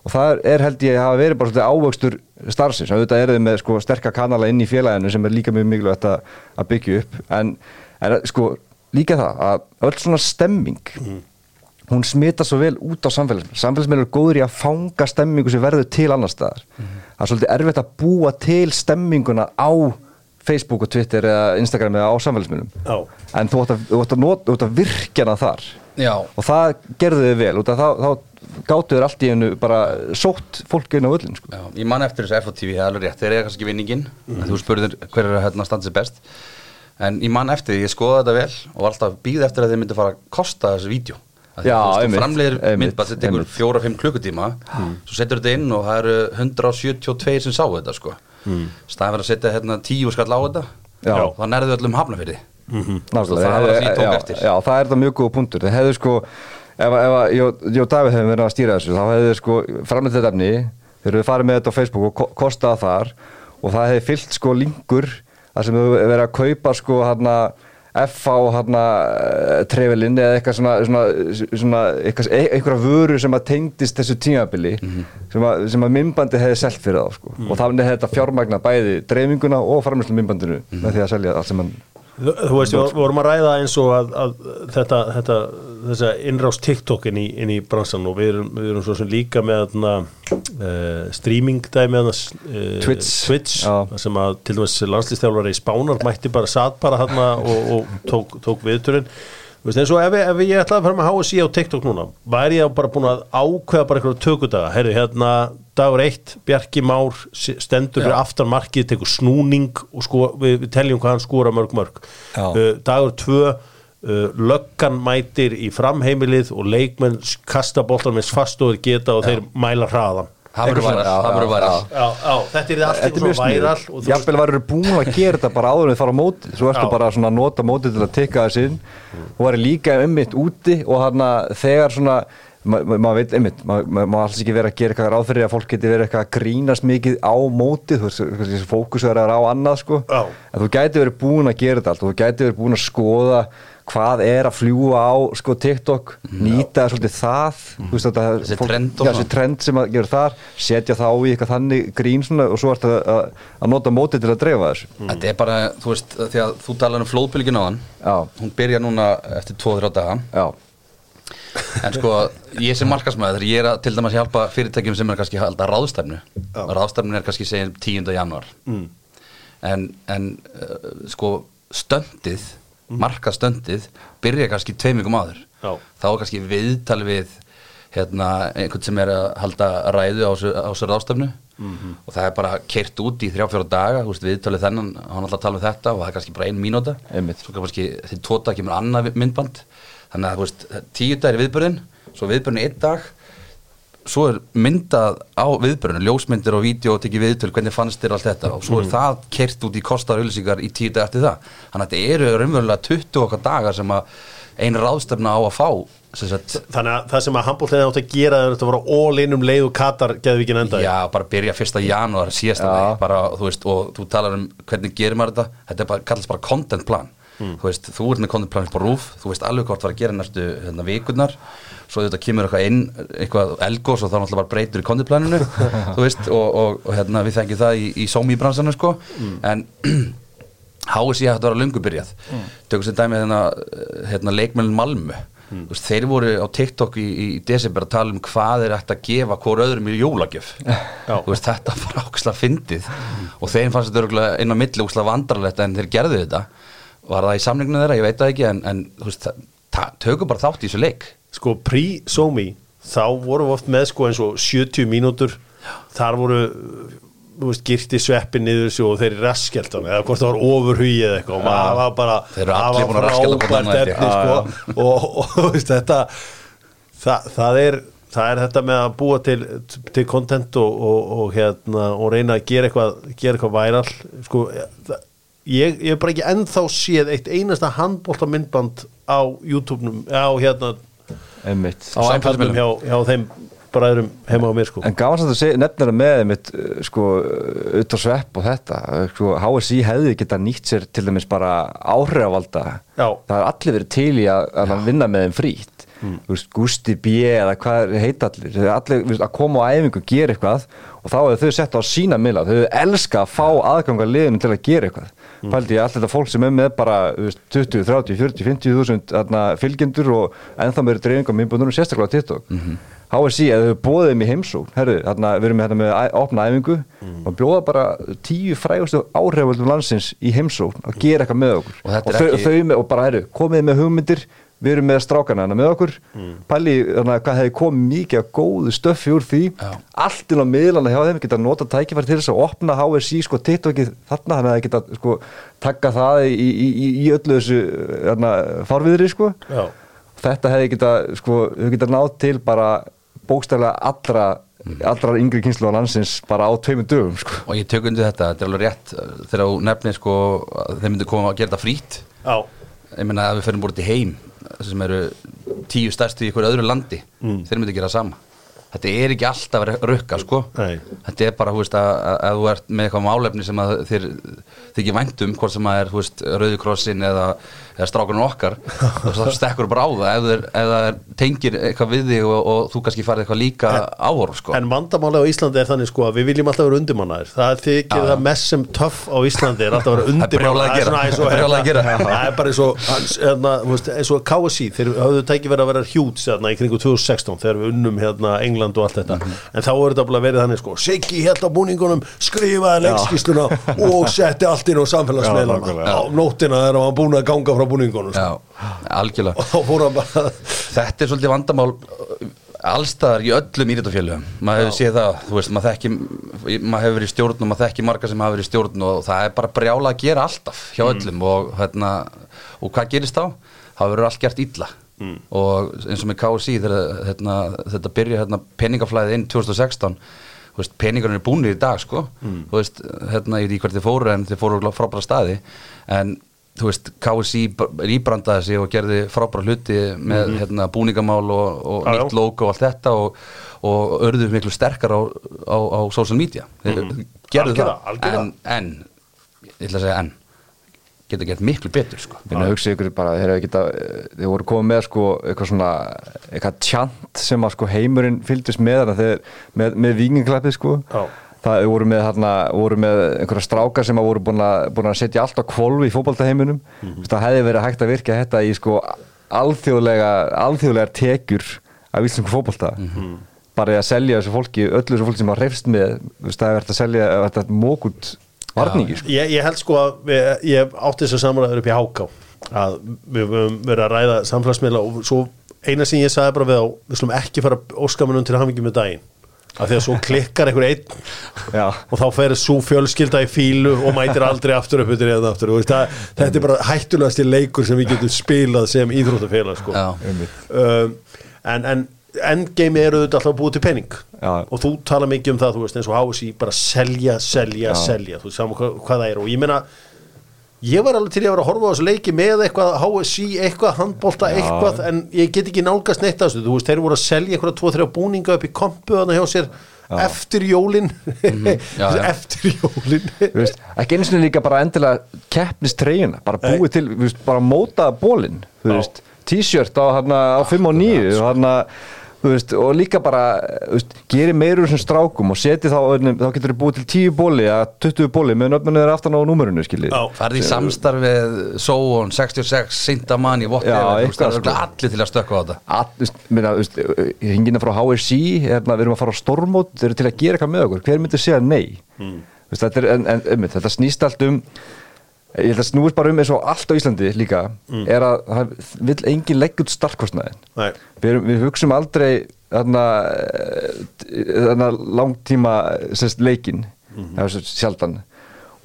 Og það er held ég að hafa verið bara svolítið ávöxtur starfsins, auðvitað er þið með sko, sterka kanala inn í félaginu sem er líka mjög mikilvægt að, að byggja upp. En, en sko líka það að öll svona stemming hún smita svo vel út á samfélagsmiðl samfélagsmiðl er góður í að fanga stemmingu sem verður til annar staðar. Það er svolítið erfitt að búa til stemminguna á Facebook og Twitter eða Instagram eða á samfélagsmiðlum. En þú ætti að, að, nota- þú átt að virkja hana þar. Já, og það gerðu þið vel. Þá, þá gáttu þér allt í hennu bara sótt fólk inn á öllin sko. já, ég man eftir þessu FH TV það er alveg rétt, þeir eru kannski vinningin þú spurðir hver er að hérna standa sér best. En ég man eftir, því, ég skoða þetta vel og var alltaf býð eftir að þeir myndi fara að kosta þessu vídeo. Einmitt, myndband, þetta tekur einmitt. fjóra-fimm klukkutíma. Svo setur þetta inn og það eru 172 sem sá þetta sko staðið verið að setja hérna tíu skall á þetta. Þá nærðu öllum hafnafyrði Nákvæmlega, Svo það þeir það sem ég tók já, eftir. Já, það er þetta mjög góð punktur. Þeir hefðu sko, ef, að og Davíð hefum verið að stýra þessu þá hefðu sko framleitt þetta efni þeir hefðu farið með þetta á Facebook og ko- kostað það þar og það hefði fyllt sko linkur þar sem hefur verið að kaupa sko hérna FH hérna trefilinn eða eitthvað svona, svona, svona eitthvað, e- einhverja vöru sem að tengdist þessu tímabili sem, að, sem að mymbandi hefði selt fyrir þá sko. og þannig hefði þetta fjármagna bæði dreifinguna og framlýslu mymbandinu með því að selja allt sem hann þú veist, við vorum að ræða eins og að, að þetta, þetta, þessa innrás TikTok inn í, inn í bransan og við erum, við erum svo sem líka með uh, streaming dæmi þarna, uh, Twitch. Twitch þar sem að til dæmis landslýstjálfari í Spánar mætti bara, satt bara þarna og, og tók, tók viðturinn eins og ef, ef ég ætlaði að fara með HSI á TikTok núna væri ég bara búin að ákveða bara einhverju tökudaga, heyrðu hérna dagur eitt, Bjarki Már stendur fyrir aftan markið, tekur snúning og sko, við, við teljum hvað hann skora mörg mörg. Uh, dagur tvö löggan mætir í framheimilið og leikmenn kasta boltan með fast og þeir geta og þeir mæla hraðan það það þetta er allt er svona væral Jafnvel varum búin að gera þetta bara áður en þið fara á móti Svo ertu Já. bara að nota móti til að tekka þess inn. Og varum líka ummitt úti og hann þegar svona ma- ma- maður veit einmitt, maður ma ma alls ekki verið að gera eitthvað ráð fyrir að fólk geti verið eitthvað að grínast mikið á móti, þú veist, þessi fókus er á annað sko, en þú gæti verið búin að gera þetta allt og þú gæti verið búin að skoða hvað er að fljúa á sko TikTok, nýta svolítið það þú veist þetta, Þessi trend og já, svona. þessi trend sem að gera þar setja þá í eitthvað þannig grín svona, og svo ertu að, að, að nota mótið til að dreifa þessu. Þetta er bara, þú veist, því að þú talar um flóðbylgin á hann. Já. Hún byrja núna eftir 2-3 daga. Já, En sko, ég sem markasmæður, ég er að til dæmis hjálpa fyrirtækjum sem er kannski halda ráðstefnu. Ráðstefnu er kannski segjum 10. januar mm. En, en uh, sko, stöndið, markastöndið Byrja kannski tveimingum áður. Já. Þá kannski viðtal við hérna, einhvern sem er að halda ræðu á á þessu ráðstefnu. Og það er bara kert út í þrjá-fjóra daga veist, viðtalið þennan, hann að tala um þetta og það er kannski bara ein mínúta. Svo kannski því tóta kemur annað myndband. Þannig að veist, tíu dagir viðbörðin svo viðbörðin einn dag svo er myndað á viðbörinu, ljósmyndir og vídeo og tekið viðtöl, hvernig fannst þér allt þetta? Og svo er það kert út í kostar auðlýsingar í tíu dag eftir það, þannig að þetta eru raunverulega 20 okkar dagar sem að ein ráðstefna á að fá Þannig að það sem að handbóltlega átt að gera er að vera all in um leið og Katar geðvíkin enda Já, bara byrja fyrsta janúar síðasta vegi, bara, þú veist, og þú talar um hvernig gerir maður þetta, þetta bara, kallast bara content plan, þú veist, þú ert með content plan svo þetta kemur eitthvað inn, eitthvað elgos og þá náttúrulega bara breytur í content planinu, þú veist og, og, og hérna, við þengjum það í, í sómi bransanum, sko, en HSI hægt að vera lungu byrjað. Tökum sem dæmi hérna, hérna leikmennin Malmö. Þú veist, þeir voru á TikTok í, í desember að tala um hvað er hægt að gefa hvort öðrum í jólagjöf. Veist, þetta var ákslega fyndið. Og þeim fannst þetta inn á milli ókslega vandrarlegt en þeir gerðu þetta. Var það í samlinginu þeirra, ég veit það ekki en, en þú veist, tökum bara þátt í þessu leik Sko pre-Somi þá vorum við oft með sko eins og 70 mínútur. Þar voru veist, girti sveppi niður og þeir raskjaldum eða hvort það var ofurhugi eða eitthvað. Og maður var bara það var frábært efni, sko, og, og þú veist, þetta það, það er það er þetta með að búa til, content og, og, og, hérna, og reyna að gera eitthvað, gera eitthvað væral sko, ég, hef bara ekki ennþá séð eitt einasta handbólta myndband á YouTube-num á hérna einmitt. Á iPad-num hjá, hjá þeim bræðurum heima á mér sko. En gaman samt að það með mitt, sko, ut og svepp og þetta sko, HSI hefði geta nýtt sér til dæmis bara áhrifavalda. Já. það er allir verið til í að, að vinna með þeim frýtt þú veist, Gusti B eða hvað heita allir allir veist, að koma á æfingu og gera eitthvað og þá hefur þau sett á sína mila þau hefur elska að fá aðgang að liðinu til að gera eitthvað. Mm. pældi ég þetta fólk sem er með bara veist, 20, 30, 40, 50 þúsund fylgjendur og ennþá meiri dreifingum minnbúndunum sérstaklega á TikTok. HSI, eða þau bóðið þeim í heimsókn við erum með, með opna æfingu og bjóða bara tíu frægustu áhrifaldum landsins í heimsókn og gera eitthvað með okkur. Og þetta er þau, ekki- þau með, og bara herru, komið með hugmyndir við erum með strákana hana með okkur. Pæli þarna, hvað hefði komið mikið af góðu stöffi úr því. Já. allt inn á miðlana hjá þeim geta nota tækifæri til þess að opna HSI sko TikTokið þarna þannig að það geta sko takka það í, í, í, í öllu þessu þarna, farviðri sko. Já. þetta hefði geta sko, þau geta náð til bara bókstæðlega allra allra yngri kynslu á landsins bara á tveimur dögum sko. og ég tök undir þetta, þetta er alveg rétt uh, þegar þú nefnir sko að þeir myndu koma að gera þetta frýtt Já, ég meina að við fyrir búin til heim sem eru tíu stærstu í einhverju öðru landi þeir myndu gera það sama. Þetta er ekki alltaf að rukka sko. Nei. þetta er bara, veist, að, að, að þú ert með eitthvað málefni sem að þér þykir væntum, hvort sem að er, rauðukrossin eða, eða strákunum okkar og þá stekkur bara á það ef, það tengir eitthvað við þig og, og þú kannski farið eitthvað líka áhorf sko. en vandamáli á Íslandi er þannig sko að við viljum alltaf vera undirmannaðir. Það þykir það mest sem töff á Íslandi er alltaf að vera Það er undirmannaðir gera. Það er það bara eins og hérna, KSI þeir höfðu tæki verið að vera hjút hérna, í kringu 2016 þegar við unnum hérna, England og allt þetta. Mhm. en þá er þetta bara verið þannig sko Siggi hérna búningunum, skrifaði leikskísluna og setti allt inn á Já, búningunum sko. Þetta er svolítið vandamál uh, allstaðar í öllum íréttafélögum maður hefur séð það, þú veist, maður þekki maður hefur verið í stjórn og maður þekki marga sem hafa verið í stjórn og það er bara brjála að gera alltaf hjá öllum og, hérna, og hvað gerist þá? Það verður allt gert illa. Og eins og með KSI þegar hérna, þetta byrja hérna, peningaflæðið inn 2016 þú veist, peningarnir er búinir í dag sko. Þú veist, hérna, ég veit ekki hvert þið fóru en þið fóru frábæra staði. En þú veist, KSI rýbrandaði sig og gerði frábæra hluti með hérna, búningamál og, og já. nýtt logo og allt þetta og, og örðu miklu sterkar á, á, á social media þeir gerðu Algjörlega, það algjörlega. en, en, ég ætla að segja en geta gert miklu betur sko Ég hugsa ykkur bara, þeir geta þeir voru komið með sko eitthvað svona eitthvað tjant sem að sko heimurinn fylgdist með þarna með, með vikingklappið sko Já. Það voru með þarna, voru með einhverja strákar sem að voru búin að, búin að setja allt á kvolvi í fótboltaheiminum Mhm. það hefði verið hægt að virka þetta í sko alþjóðlega alþjóðlegar tekjur af íslensku fótbolta Mhm. bara í að selja þessu fólki, öllu þessu fólki sem var reyfst með, það er verið að selja þetta mókut varningi sko. ég, ég held sko að við, ég átti þess að samræður upp í háká að við höfum verið að ræða samfélagsmiðla og svo eina sem ég sagði bara við á við slum ekki fara óskamunum til hamingi með daginn af því að svo klikkar einhver einn Já. og þá fer svo fjölskylda í fílu og mætir aldrei aftur upp yfir eða aftur það, þetta er bara hættulegasti leikur sem við getum spilað sem íþróttafélag sko. Um, en, en endgame eru þetta alltaf búið til penning Já. og þú tala mikið um það, þú veist, eins og HSI bara selja, selja, Já. selja þú veist, saman hvað, hvað það er og ég meina ég var alveg til að vera að horfa á þessu leiki með eitthvað HSI, eitthvað handbolta, eitthvað en ég get ekki nálgast neitt af þessu. Þú veist, þeir voru að selja eitthvað tvo, þrjá búninga upp í kompu þannig hjá sér eftir jólin. Já, já. eftir jólin. Veist, ekki einu sinni líka bara endilega keppnist treyjuna, bara búið til þú veist, bara móta bólinn þú Já. veist, t-shirt á, á 5 og 9 og, hana, þú veist, og líka bara veist, geri meirur sem strákum og seti þá, þá getur þið búið til 10 bóli eða 20 bóli með nöfnunni þeir aftan á Já. Farði í samstarfið Sóon, 66, Sintamani, Já, whatever, þú veist, eitthvað, það er sko. allir til að stökka á þetta hingina frá HSI hérna, við erum að fara á stormót, þeir eru til að gera eitthvað með okkur hver myndi segja nei Mm. Veist, þetta, er, en, en, um, þetta snýst allt um ég held að snúist bara um eins og allt á Íslandi líka Mm. er að það vill engin legg út starfkostnaðin við, við hugsum aldrei þarna, eh, þarna langtíma sérst, leikin er svo sjaldan.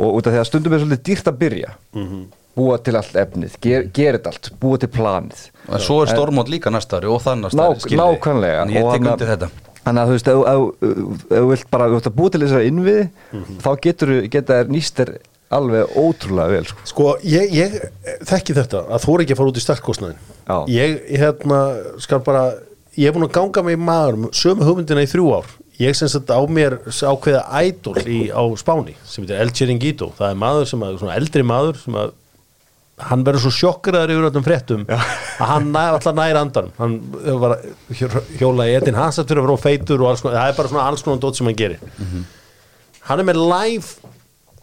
Og út af því að stundum er svolítið dýrt að byrja. Mhm. búa til allt efnið, ger, gera þetta allt búa til planið. Og svo er stórmót líka næsta ári og það næsta Ná, ári, skiljiði. nákvæmlega. Þannig ég tek undir þetta. Þannig að þú veist, ef þú vilt bara búa til þessari innviði þá getur þér nýst þér alveg ótrúlega vel sko. Sko, ég, ég þekki þetta að þú er ekki að fara út í startkostnaðin Já. ég, hérna, skal bara ég er búin að ganga í maður sömu hugmyndina í þrjú ár. Ég sem sagt á mér ákveða ædol á Spáni sem heitir El Chiringuito. Það er maður sem að, svona eldri maður sem að hann verður svo sjokkeraður yfir öllum fréttum að hann næ, alltaf nær andan hann var að hjó- hjóla í etin hans eftir að vera of feitur og alls konar það er bara svona alls konar dót sem hann gerir. Hann er með live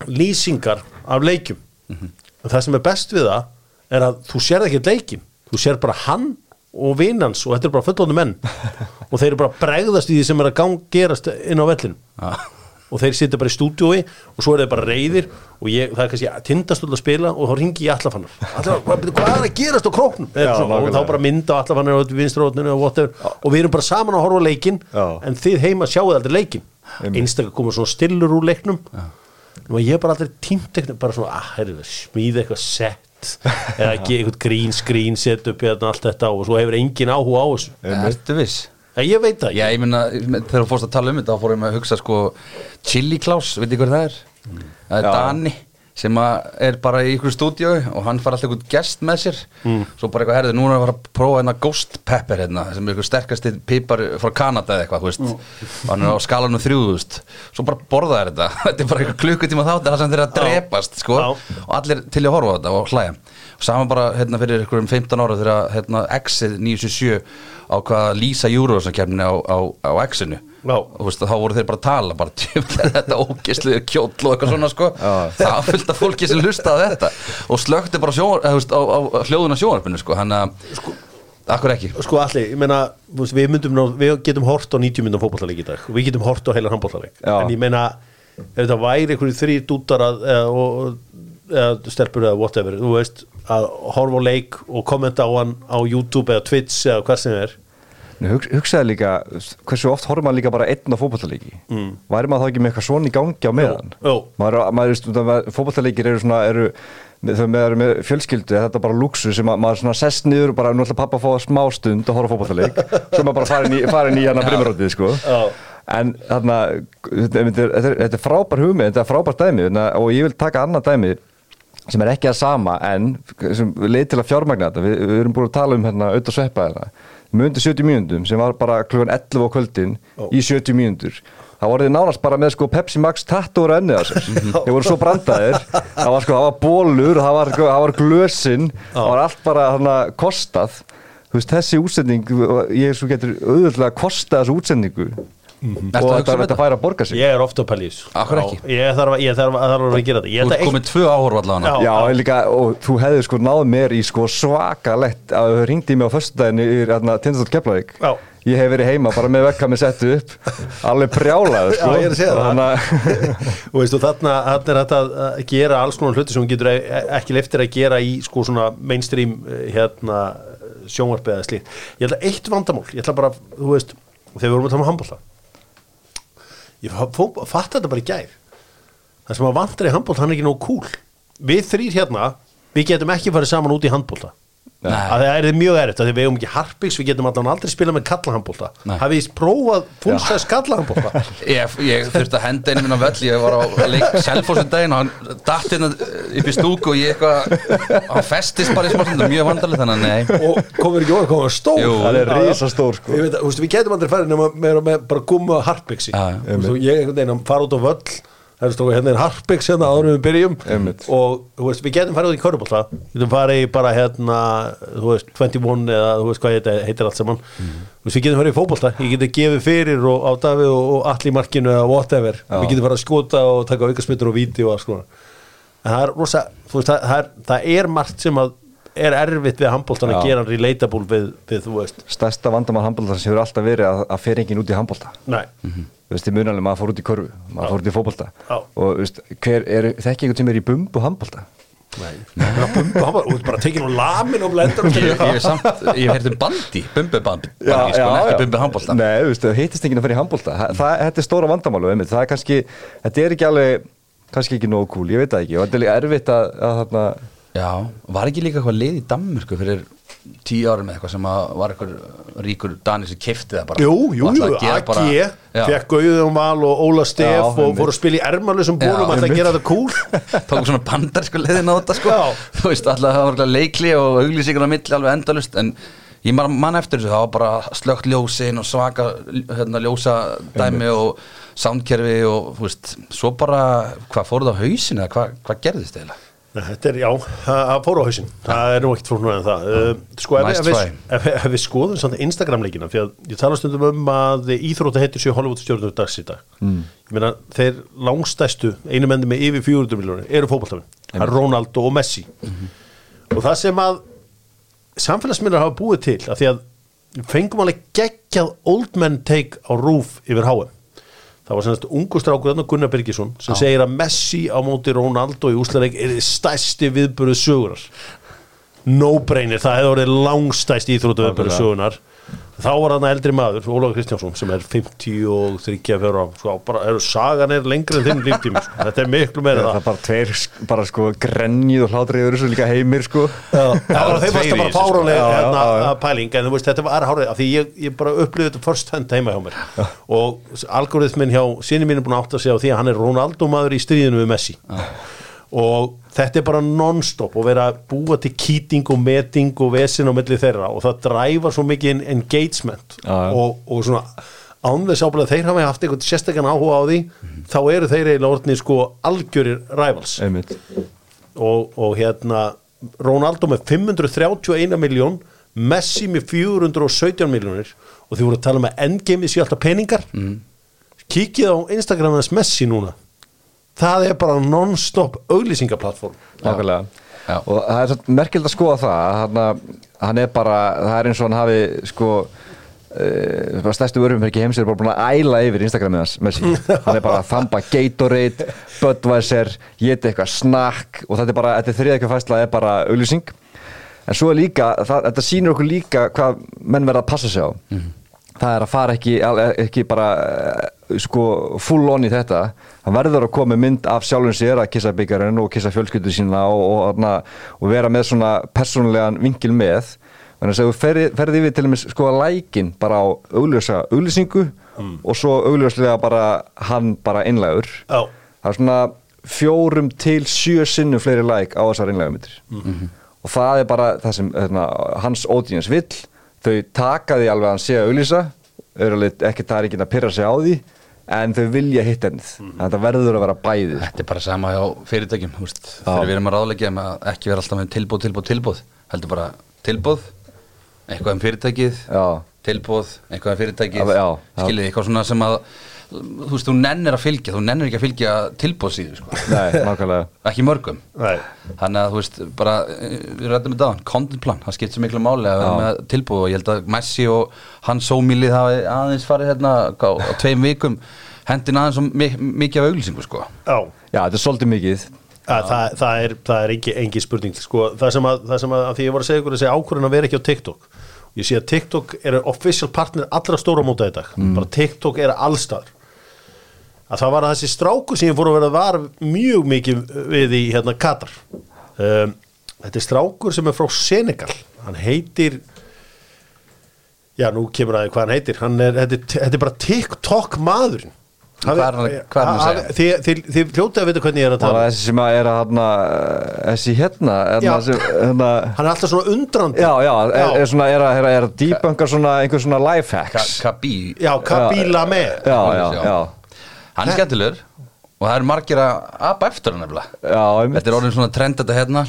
lýsingar af leikjum. En það sem er best við það er að þú sérð ekki leikin þú sér bara hann og vinnans og þetta er bara fullónu menn. Og þeir eru bara bregðast í því sem er að gang gerast inn á vellin Já. og þeir sitja bara í stúdíói og svo er þeir bara reyðir og ég, það er kannski tindastöld að spila og þá ringi ég allafannar hvað, er að gerast á króknum? Já, svona, og þá bara mynda allafannar og við erum bara saman að horfa leikin Já. en þið heima sjáu aldrei leikin einstaklega koma svona stillur úr leiknum og ég er bara aldrei tímt eitthvað bara svona, ah, heyrðu, smíða eitthvað sett eða ekki eitthvað green screen set upp hérna allt þetta og svo hefur engin áhuga á þessu Ertu viss? en ég veit það Já, ég meina, þegar þú fórst að tala um þetta þá fórum við að hugsa sko Chili Klaus, veit hver það er? Það er Já. Dani sem er bara í ykkur stúdíu og hann fara alltaf einhvern gest með sér. Svo bara eitthvað herði, núna er að fara að prófa hérna Ghost Pepper hérna, sem er ykkur sterkasti pipar frá Kanada eða eitthvað, þú veist. Og hann er á skalanum þrjú, þú veist. Svo bara borða þær þetta, þetta er bara eitthvað klukkutíma þátt það sem þeir að drepast, sko. Já. og allir til að horfa á þetta og hlæja. Og saman bara hérna fyrir ykkur um 15 ára þegar hérna X-ið 977 á hvað að lýsa Eurovision-kefni á, á, á X-inu Já. og þú veist, þá voru þeir bara að tala bara tjöflega þetta ógislu kjóll og eitthvað svona sko. Já. það af fólki sem hlustaði á þetta og slökti bara sjó, eða, þú veist, á, á, hljóðuna sjónarpinu sko, hann að sko, akkur ekki. Sko allir, ég meina við, myndum, ná- við getum hort á 90 myndum fótballaleik í dag. Við getum hort á heilan handballaleik Já. en ég meina, ef þetta væri einhverju þrý dútar að, eða, og, eða stelpur eða whatever, þú veist að horfa á leik og kommenta á hann á YouTube eða Twitch eða hvað sem er hug, hugsaði líka, hversu oft horfum maður líka bara einn á fótballtaleiki mm. væri maður þá ekki með eitthvað svona í gangi á meðan Jú. maður, maður, maður fótballtaleikir eru svona eru, með, eru með fjölskyldu þetta er bara luxu sem maður, maður sest niður og bara nú ætla pappa að fá smá stund að horfa á fótballtaleik svo maður bara farin í, farin í hana brimarótið sko. Já. en þarna þetta er, þetta þetta frábær hugmið þetta er frábær dæmi og ég vil taka annað dæmi sem er ekki að sama en sem leið til að fjármagna þetta við, við erum búin að tala um hérna auðvitað sveppa hérna með undir 70 mínúndum sem var bara klugan 11 á kvöldin í 70 mínútur. Það voru þið nánast bara með sko Pepsi Max tattur á ennið á sér. Þeir voru svo brandaðir. Það var sko, það var bólur það var, það var glösin það var allt bara hana kostað. Þú veist þessi útsending ég svo getur auðvitað kostað þessu útsendingu Ertu og að hugsa þetta um þetta fær að borga sig? Ég er ofta að ekki? ég þarf, að- ég þarf, að- þarf að gera þetta. Ég Þú held ert að komið tvö áhorf allavega Já. Já, en líka, og þú hefði sko náð mér í sko svakalegt að þau ringdi mig á föstudaginu í hérna, Tindastótt Keflavík. Já. Ég hef verið heima bara með vekka með settu upp. Alveg prjálaður sko. Já, ég er að segja það. Þannig að- og veistu, þarna, þarna er þetta að gera alls konar hluti sem getur e- ekki leftir að gera í sko svona mainstream eh, hérna sjónvarpið eða slíkt. Ég ætla eitt vandamál, ég ætla bara þú veist, þegar við vorum að tala um handbólta ég fatt þetta bara í gær það sem að vantar í handbólta, hann er ekki nóg cool við þrýr hérna, við getum ekki farið saman út í handbólta. Að það er mjög erfitt, að við eigum ekki harpiks við getum allan aldrei spila með kallahandbólta Nei. hafið þið prófað fullsæðs kallahandbólta Ég, ég þurfti að henda einu minna völl ég var á leik selfossin daginn og hann datt hérna upp í stúku og ég eitthvað hann festist bara í smástundum mjög vandarlega þannig að nei. Og komur ekki orð, komur stór. Jú. Það er risastór, sko. Ég veit við getum aldrei farið nema með, með bara gumma harpiksi. Ég einhvern veginn að fara út á völl það er stóka hérna er harpiks hérna áður við byrjum. Einmitt. og þú veist, við getum farið út í körubólta við getum farið bara hérna veist, 21 eða veist hvað þetta heitir allt saman. Veist, við getum farið í fótbolta. Ég getum gefið fyrir og á Davíð og, og allir markinu eða whatever, við getum farið að skota og taka aukarsmittur og víti og alls konar. Það er rosa, það, það, er, það er margt sem að er erfitt við handbóltan að Já. gera relatable við, við, þú veist, Stærsta vandamál handbólta sem hefur alltaf verið að, að fer enginn út í handbólta nei Þú veist, í munalega maður fór út í körfu, maður fór út í fótbolta. Já. og þú veist, hver er, þekki einhvern tíma er í bumbu handbolta? Nei, bumbu, hann bara, út bara tekið nú lamin og blendar og ég, ég, samt, ég hef heyrt um bandi bumbubandi, bandi, sko, ekki bumbu handbólta Nei, þú veist, það hittist enginn að fyrir í það, Þetta er stóra vandamálu, einmitt, það er kannski þetta er ekki alveg, kannski ekki nógu cool ég veit það ekki, og þetta er líka erfitt að, að þarna, Já, var ekki líka eitthvað lið í Danmörku fyrir tíu árum eða eitthvað sem var eitthvað ríkur Dani sem kefti það bara Jú, jú, AG fekk Guðjón Val og Óla Steff og einmitt. fór að spila í ermalusum Já, bólum að það gera þetta cool tók svona bandarsku leiðin á þetta sko Já. þú veist, alltaf það var leikli og auglýsingar á milli alveg endalust en ég man, man eftir þessu, það var bara slögt ljósin og svaka hérna, ljósa dæmi og soundkerfi og þú veist, svo bara hvað fóruð á hausin eða hvað, hvað gerðist eiginlega? Nei, Þetta er, já, það fór á hausinn. Það er nú ekkert fróknar en það. Uh, sko, ef, Nice við, ef, ef við skoðum samt Instagram-leikina því að ég tala stundum um að íþrótta heitir sér Hollywood stjórnur dags í dag. Mm. ég meina, þeir langstæstu einu menni með yfir 400 miljónir eru fótballtafinn, það er Ronaldo og Messi. Og það sem að samfélagsmiðlar hafa búið til að því að fengum alveg geggjað old man take á rúf yfir HM það var semst ungu strákur þarna Gunnar Birgisson sem segir að Messi á móti Ronaldo í úsleik er þið stærsti viðbörðu sögurar no brainer, það hefði orðið langstæst íþrótu viðbörðu sögunar þá var hann eldri maður, Ólafur Kristjánsson sem er 50 og 34 ára. Sko, bara, sagan er lengri en þinn líftími sko. þetta er miklu meira það. það er bara tveir bara sko grenjið og hlátrið þessu líka heimir sko. Það var þeim bara sko. Já, já, hérna, já, já. að pæling en þú veist þetta var hárið af því ég, ég bara upplýði þetta first hand heima hjá mér. Og algoritmin hjá sinni mín er búin að átta sig á því að hann er Ronaldo maður í stríðinu við Messi og þetta er bara non-stop og vera búa til kýting og meting og vesin á milli þeirra og það dræfar svo mikið engagement. Já. og, og svona án þess ábúin að þeir hafa haft einhvern sérstakann áhuga á því þá eru þeir eiginlega orðnir sko algjörir rivals. Einmitt. Og, og hérna Ronaldo með 531 miljón Messi með 417 miljónir og því voru að tala um að endgameið sé alltaf peningar. Mm. kíkið á Instagram hans Messi núna það er bara non-stop auglýsingaplattform. Nákvæmlega. Já. og það er svo merkild að skoða það að hann, hann er bara, það er eins og hann hafi sko uh, stærstu örfumferki heims er bara búin að æla yfir Instagramið hans Messi hann er bara að þamba Gatorade Budweiser, geta eitthvað snakk og þetta er bara, þetta er þriða eitthvað fæsla er bara auglýsing. En svo er líka, það, þetta sýnir okkur líka hvað menn verða að passa sig á það er að fara ekki, al- ekki bara eh, sko full on í þetta. Hann verður að koma með mynd af sjálfum sér að kissa byggarinn og kissa fjölskyldu sína og, og, þarna, og vera með svona persónulegan vingil með. Þannig að þú ferði, yfir til dæmis sko að lækin bara á augljósa auglýsingu og svo augljóslega bara hann bara einlægur Já. það er svona fjórum til sjö sinnum fleiri læk á þessar einlægumyndir og það er bara það sem hérna, hans audience vill þau taka því alveg að hann sé að alveg ekki það er ekki að pyrra sig á því en þau vilja hitt ennið mm. þetta verður að vera bæði Þetta er bara sama hjá fyrirtækjum þegar við erum að ráðleggja með að ekki vera alltaf með tilbúð, tilbúð, tilbúð heldur bara tilbúð eitthvað um fyrirtækið Já. tilbúð, eitthvað um fyrirtækið skiljið, eitthvað svona sem að þú veist, þú nennir að fylgja, þú nennir ekki að fylgja tilbúðsíðu, sko, Nei, nákvæmlega. Ekki mörgum. Nei. þannig að þú veist, bara eh, við rættum þetta á, content plan, það skipt svo miklu máli að vera með tilbúð og ég held að Messi og hans sómílið hafi aðeins farið hérna á, á tveim vikum hendin aðeins svo mi- mikið af auglýsingu, sko. Já. Já, þetta er svolítið mikið. Að, það, það er, það er ekki, engi spurning sko, það sem að, það sem að, að því ég var að segja ykkur að segja ákvörðin ég sé að TikTok er official partner allra stóra móta í dag, bara TikTok er allstar að það var að þessi stráku sem ég fór að vera var mjög mikið við í hérna Katar. Um, þetta er strákur sem er frá Senegal. Hann heitir já, nú kemur aðeins hvað hann heitir. Hann er, þetta, er, þetta er bara TikTok maðurinn. Hvað er hann- að segja? Þið, þið, þið fljótið að vita hvernig ég er að tala. Þessi sem að er að hérna, þessi hérna, Já. sem, hérna hann er alltaf svona undrandi. Já, já, er, er svona, er að, er að, að debunka svona einhver svona life hacks. Kabí já Kabila með Já, já, já Hann er skemmtilegur og það eru margir að apa eftir hann nefnilega Já. Þetta er orðin svona trend þetta hérna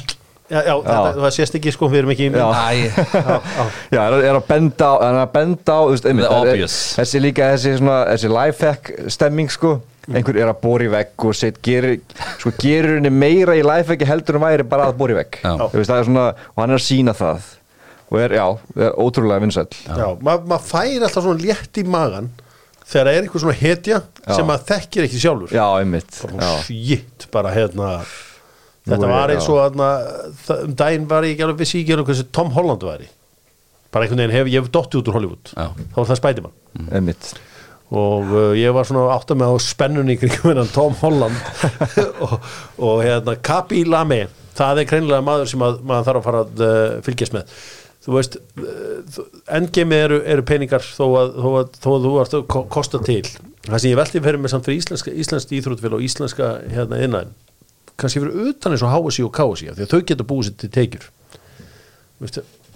já, já, þetta, það sést ekki sko, við erum ekki í mynd. Já. Æ, Já, er, er að benda á, er að benda á, þú veist, einmitt The er- obvious. Þessi líka, þessi svona, þessi life hack stemming, sko einhver er að bóra í vegg og set, gerir, sko, gerir henni meira í life hacki heldur en væri bara að vegg Já. Þú veist, það er svona, og hann er að sína það og er, já, er ótrúlega vinsæll Já, maður ma fær alltaf svona létt í magan þegar það er eitthvað svona hetja Já. sem maður þekkir ekki sjálfur. Já, einmitt. Shit, bara hérna þetta Nú var eins og það- um daginn var ég ekki alveg vissi ekki alveg hversu Tom Holland væri bara einhvern veginn hef ég dotti út úr Hollywood. Já. þá var það Spiderman. Einmitt. Og uh, ég var svona átt að með á spennunni kringum hennan Tom Holland. Og, og hérna Kabi Lame það er kreinlega maður sem að, maður þarf að fara að uh, fylgjast með þú veist, uh, endgemi eru, eru peningar þó að, þó að, þó að þú ert að ko- kosta til. Það sem ég velti fyrir mig samt fyrir íslenska, íslenska íþróttfélag og íslenska hérna innan kannski fyrir utan eins og HSI og KSI því að þau geta búið sér til teikjur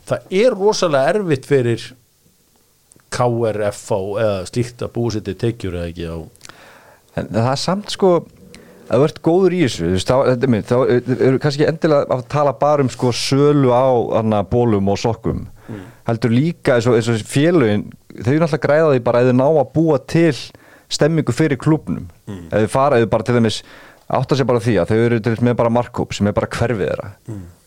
það er rosalega erfitt fyrir KRFO eða slíkt að búið sér til teikjur eða ekki á En það er samt sko að þú ert góður í þessu þá, þá eru kannski endilega að tala bara um sko sölu á hana, bólum og sokkum. Heldur líka eins og, félögin þau eru náttúrulega græða því bara að þau ná að búa til stemmingu fyrir klubnum mm. ef þau fara, ef þau bara til dæmis átta sér bara á því að þau eru til dæmis með bara markkóp sem er bara hverfið þeirra.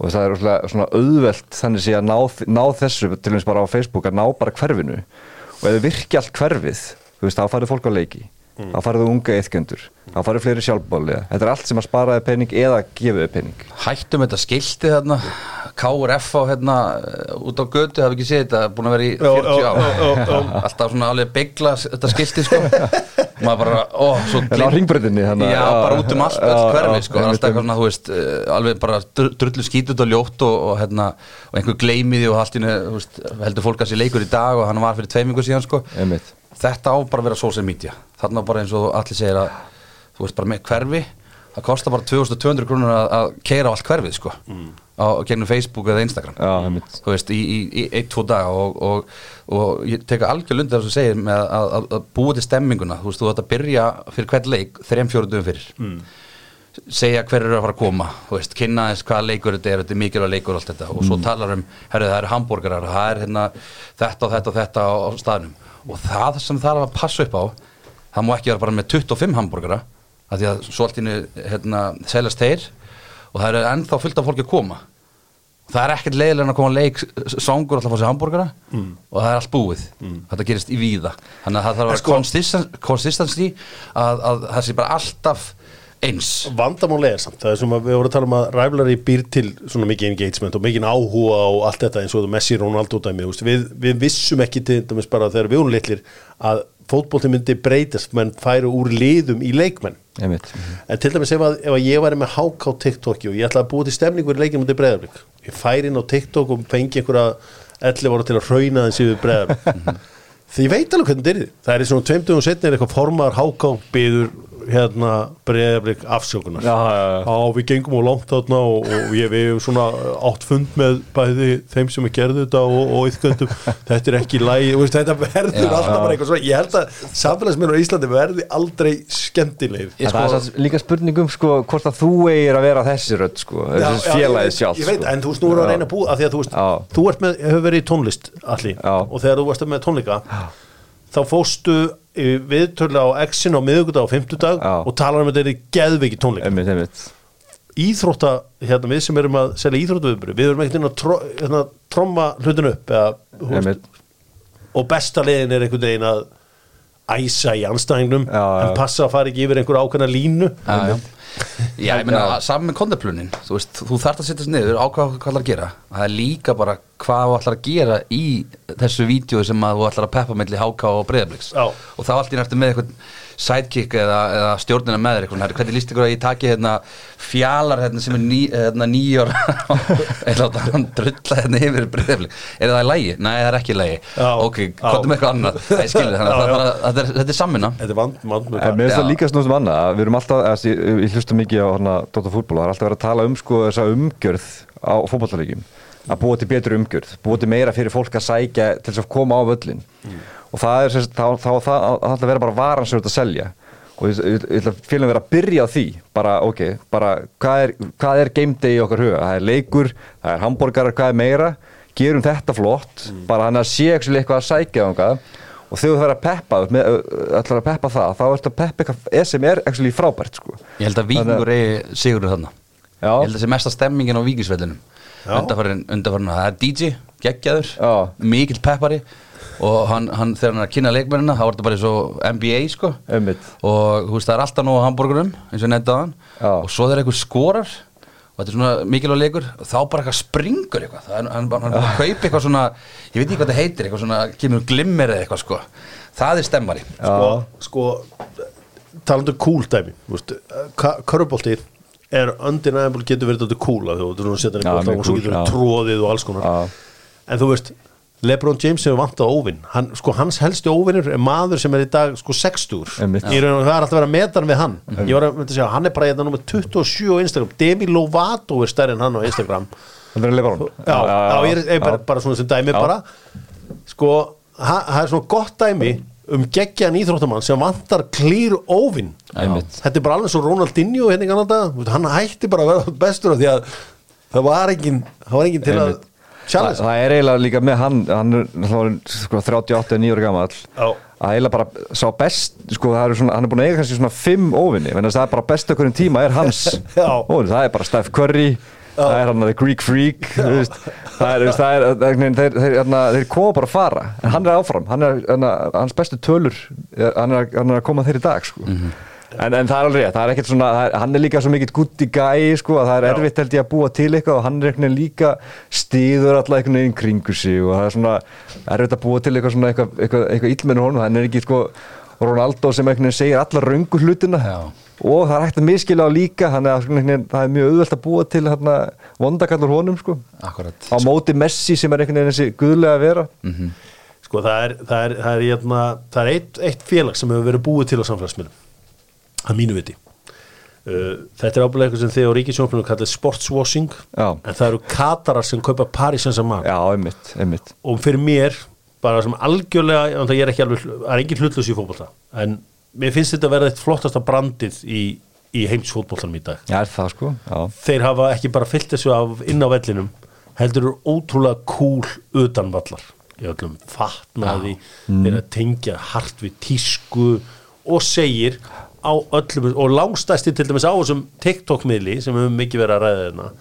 Og það er svona, auðvelt þannig sé að ná, ná þessu til dæmis bara á Facebook að ná bara hverfinu. Og ef þau virki allt hverfið þú veist, þá farið fólk á leiki þá farið þú unga eithgöndur þá farið fleiri sjálfbóðlega þetta er allt sem að sparaði pening eða gefiði pening. Hættum þetta skilti þarna KRF á hérna út á götu, hafi ekki séð þetta, búin að vera í 40 já, ár. já, já, já. alltaf svona alveg byggla þetta skilti sko. Maður bara, ó, svo En á að- já, bara út um allt, já, hverfi sko, alltaf eitthvað svona, þú veist uh, alveg bara dr- drullu skítut og ljótt og, og hérna, og einhver gleymiði og allt í veist, heldur fólk að sé leikur í dag og hann var fyrir tveimingu síðan sko. Einmitt þetta á bara að vera social media. Þarna bara eins og allir segir að þú veist bara með hverfi. Það kostar bara 2200 krónur að, keira á allt hverfið sko. Á gegnum Facebook eða Instagram. Já, þú veist í, í, í ein, tvo daga og, og, og ég teka algjör lundið þess að segja með að, að, að búa til stemminguna. Þú veist þú ætti að byrja fyrir hvern leik þreim fjóru dögum fyrir. Segja hver eru að fara að koma. Þú veist, kynna þess hvaða leikur þetta er. Þetta er mikilvæg leikur og allt þetta. Og svo talar um herru það eru hambúrgarar, það er hérna þetta og þetta og þetta á, á staðnum og það sem það er að passa upp á það má ekki vera bara með 25 hambúrgara af því að svo allt innu hérna, seljast þeir og það eru ennþá fullt af fólki að koma. Það er ekkert leiðilega en að koma að leik songur alltaf að fá sér hambúrgara og það er allt búið. Þetta gerist í víða. Þannig að það þarf að vera sko- konsistens, konsistensi að, að það sé bara alltaf eins. Vandamáli er samt, það er sem við vorum að tala um að ræflari býr til svona mikið engagement og mikið áhuga á allt þetta eins og Messi Ronaldo dæmi, við, við vissum ekki til dæmis bara þegar við vorum litlir að fótbolti myndi breytast menn færu úr liðum í leikmenn. Einmitt. En til dæmis ef, að, ef að ég væri með hák á TikToki og ég ætla að búa til stemningu í leikinu mútið breyðarblik, ég færi inn á TikTok og fengi einhverja 11 ára til að hrauna þessi við breyðarblik því ég veit alveg hvernig þetta er það er svona tveimtugum setni er eitthvað formar hák á byður hérna breyðarblik afsökunar. Já, já, já. á við gengum og langt þarna og, og ég, við hefum svona átt fund með bæði þeim sem er gerðu þetta og, og yfgöndum, þetta er ekki lægi veist, þetta verður Já. alltaf bara eitthvað svona. Ég held að samfélagsmyndur á Íslandi verði aldrei skemmtilegir. Ég En það er sko- líka spurningum sko hvort að þú eigir að vera þessi rödd sko þessi félagið sjálf ég veit, sko. en þú veist nú er að reyna að búa að þú veist, þú ert með, hefur verið í tónlist allir, og þegar þú varst með tónleika þá fóstu viðtölu á X-in á miðugudag og fimmtudag Já. og talar um að þetta er geðveiki tónleika. Íþrótta, hérna við sem erum að selja íþróttaviðbyrju, við erum ekkert að tro, hérna, tromma hlutinu upp eða, og besta leiðin er einhvern veginn að æsa í anstæðingnum en passa að fara ekki yfir einhver ákveðna línu. Já, já. Já, ég meina, saman með kondaplunin þú veist, þú þarft að setjast niður ákvað hvað það að gera það er líka bara hvað þú ætlar að gera í þessu vídeo sem að þú ætlar að peppa melli HK og Breiðabliks Já. og þá allt í næstu með eitthvað sidekick eða, eða stjórnina með þér eitthvað, hvernig líst ykkur að ég taki hérna fjalar hérna sem er ný, hérna, nýjör eða láta hann drulla hérna yfir Breiðablik er það í lægi? Nei, það er ekki í lægi Já. ok, með eitthvað annað? Það er skilur, þetta er, er sammina Þetta er vand, vand með En mér finnst það líka snúst annað að við erum alltaf, að, ég, ég hlusta mikið á hana Dóttar fútból það er alltaf verið að tala um sko þessa umgjörð á fótballalegjum að búa til betri umgjörð, búa til meira fyrir fólk að sækja til þess að koma á völlin og það er sérst, þá, þá, þá ætla að vera bara varan sem þú ert að selja. Og ég, ætla að félum vera að byrja á því bara ok, bara hvað er, hvað er game day í okkar huga, það er leikur það er hambúrgarar, hvað er meira? Gerum þetta flott, bara hann að sé eitthvað að sækja þangað. Og þegar þú verður að peppa með, ætlar að peppa það, þá ertu að peppa eitthvað sem er actually frábært sko. Ég held að Víkingur eigi sigurinn þarna. Já. Ég held að þessi mesta stemmingin á Víkingsvellinum Já. undarfærin, undarfærin það er DJ, geggjaður mikill peppari og hann, hann þegar hann er að kynna leikmennina þá er þetta bara eins og NBA sko. Einmitt. og þú veist það er alltaf nóg á hambúrgurum eins og nefndaðan og svo þegar einhver skorar og þetta er svona mikilvæg leikur og þá bara eitthvað springur eitthvað. Það er, hann, hann, hann bara kaupi eitthvað svona ég veit ekki hvað það heitir, eitthvað svona kemur glimmer eða eitthvað sko. Það er stemmari. Sko, sko talandu cool dæmi Körubolti er undeniable getur verið þetta cool að þú þú erum að setja Já, hann mjög og svo getur verið tróðið og alls konar. En þú veist Lebron James hefur vantað óvinn. Hann, sko, hans helsti óvinnur er maður sem er í dag sko 60 Einmitt. í raun og það er alltaf að meta hann við hann. Ég var að myndi að segja, hann er bara hérna nummer 27 á Instagram. Demi Lovato er stærri en hann á Instagram. Það er Lebanon já, já, ég er, er bara, bara svona sem dæmi bara. Sko, það er svona gott dæmi um geggjaðan íþróttamann sem vantar klýr óvinn. Þetta er bara alveg svo Ronaldinho hérna í Kanada, hann hætti bara að vera bestur því að það var engin það var engin til að Einmitt. Það, er eiginlega líka með hann hann er sko, 38 9 ára gamall. Já. að eiginlega bara sá best sko, eru svona, hann er búin að eiga kannski svona 5 óvinni menn það er bara best okkur tíma er hans. Óvinni, það er bara Steph Curry það er hann að Greek Freak veist, það er, það er, er þeir, þeir, þeir, þeir, koma bara að fara. En hann er áfram, hann er, hann er hans bestu tölur er- hann er, er að koma þeir í dag sko. En, en það er alveg það er ekkert svona er, hann er líka svo mikill gutti gæi sko, að það er Já. erfitt held ég að búa til eitthvað og hann er veginn líka stíður alltaf einhvern veginn kringu sig og það er svona erfitt að búa til eitthvað svona eitthvað, eitthvað, eitthvað illmennu honum, hann er ekki sko Ronaldo sem einhvern veginn segir alla röngu hlutina. Já. og það er hægt að miskila á líka er, einhvern veginn, það er mjög auðvelt að búa til hérna, vondakallur honum sko. Akkurat. Á móti Messi sem er einhvern veginn þessi guðlega að vera. Sko það er, það er, það er, hérna, það er eitt, eitt félag sem hefur verið búið til á samfélagsmiðlum að mínu viti. Uh, þetta er ábúinlega eitthvað sem þið á ríkisjónflunum kallir sportswashing Já. en það eru katarar sem kaupa Paris Saint-Germain. Já, einmitt, einmitt. Og fyrir mér bara sem algjörlega, ég er alveg það er engin hlutlös í fótbolta en mér finnst þetta að vera eitt flottasta brandið í, í heimsfótboltanum í dag. Já, það sko, já. Þeir hafa ekki bara fyllt þessu af inn á vellinum heldur eru ótrúlega cool utan vallar í öllum fatnaði þeir að tengja hart við tísku og segir á öllum og langstæsti til dæmis á þessum TikTok-miðli sem við höfum mikið verið að ræða þarna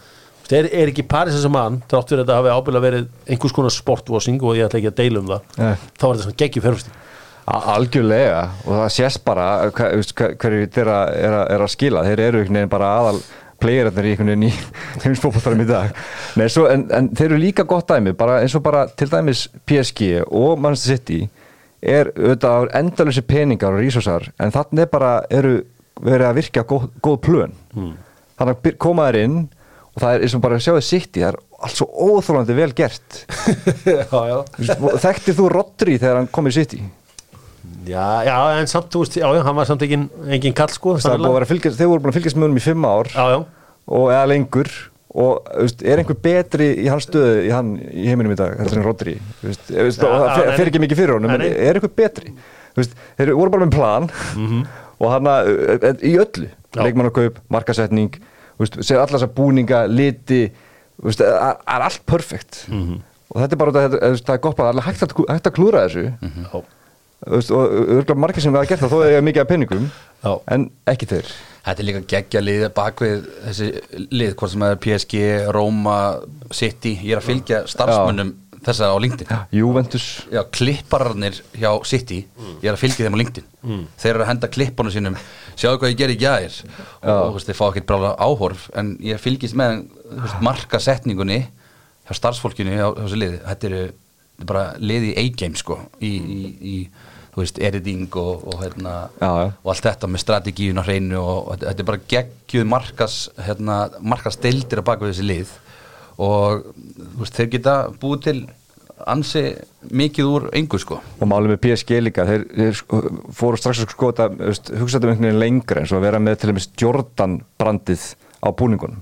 þeir er ekki Paris sem mann þrátt fyrir að þetta hafi ábyrðlega verið einhvers konar sportwashing og ég ætla ekki að deila um það Nei. þá var þetta svona geggjum fjárfæsting Algjörlega og það sést bara hverju þeirra er, er að skila. Þeir eru einhvern veginn bara aðal playerarnir í einhvern veginn í heimsfókbóltarum í dag. Nei, svo, en, en þeir eru líka gott dæmi bara eins og bara til dæmis PSG og Manchester City er auðvitað endalösi peningar og rísosar en þannig er bara eru verið að virka góð, góð plön. Þannig að koma þær inn og það er eins og bara að sjá þið City það er allt svo óþólandi vel gert. Þekktir þú Rodri þegar hann kom í City? já, já, en samt, þú veist, já, já, hann var samt engin, engin kall sko þeir voru búin að fylgjast með honum í fimm ár. Já, já, og eða lengur og veist, er einhver betri í hans stöðu í, hann, í heiminum í dag heldur en Rodri? Veist, Ja, það fer- ekki mikið fyrir honum en er einhver betri? Veist, þeir voru bara með plan. Og hann að í öllu. Leikmannakaup, markasetning þú veist, segir allar þessar búninga, liti veist, það er er allt perfekt. Mhm. og þetta er bara þetta, það er gott alveg hægt að, hægt að klúra þessu. Þú veist, og örgulega margir sem við hafa gert það þó er ég mikið af penningum en ekki þeir Þetta er líka geggja lið bakvið þessi lið, hvort sem það er PSG, Roma, City. Ég er að fylgja starfsmönnum þessa á LinkedIn. Juventus. Já, klippararnir hjá City Ég er að fylgja þeim á LinkedIn. Þeir eru að henda klippunum sínum. Sjáðu hvað ég ger í gæðir Og þú veist, þeir fá ekkert brála áhorf En ég fylgist með þú veist, markasetningunni hjá starfsfólkinu á þessu liði. Þetta eru er bara liði í A-game sko í, í, í þú veist, editing og, og, hérna, og allt þetta með strategíun á hreinu og, og þetta, er bara geggjuð markas hérna, markas deildir á baku þessi lið. Og veist, þeir geta búið til ansi mikið úr engu sko. Og málið með PSG líka þeir, þeir sko- fóru strax að skota hugsaðum einhvern veginn lengra eins og að vera með til dæmis Jordan brandið á búningunum.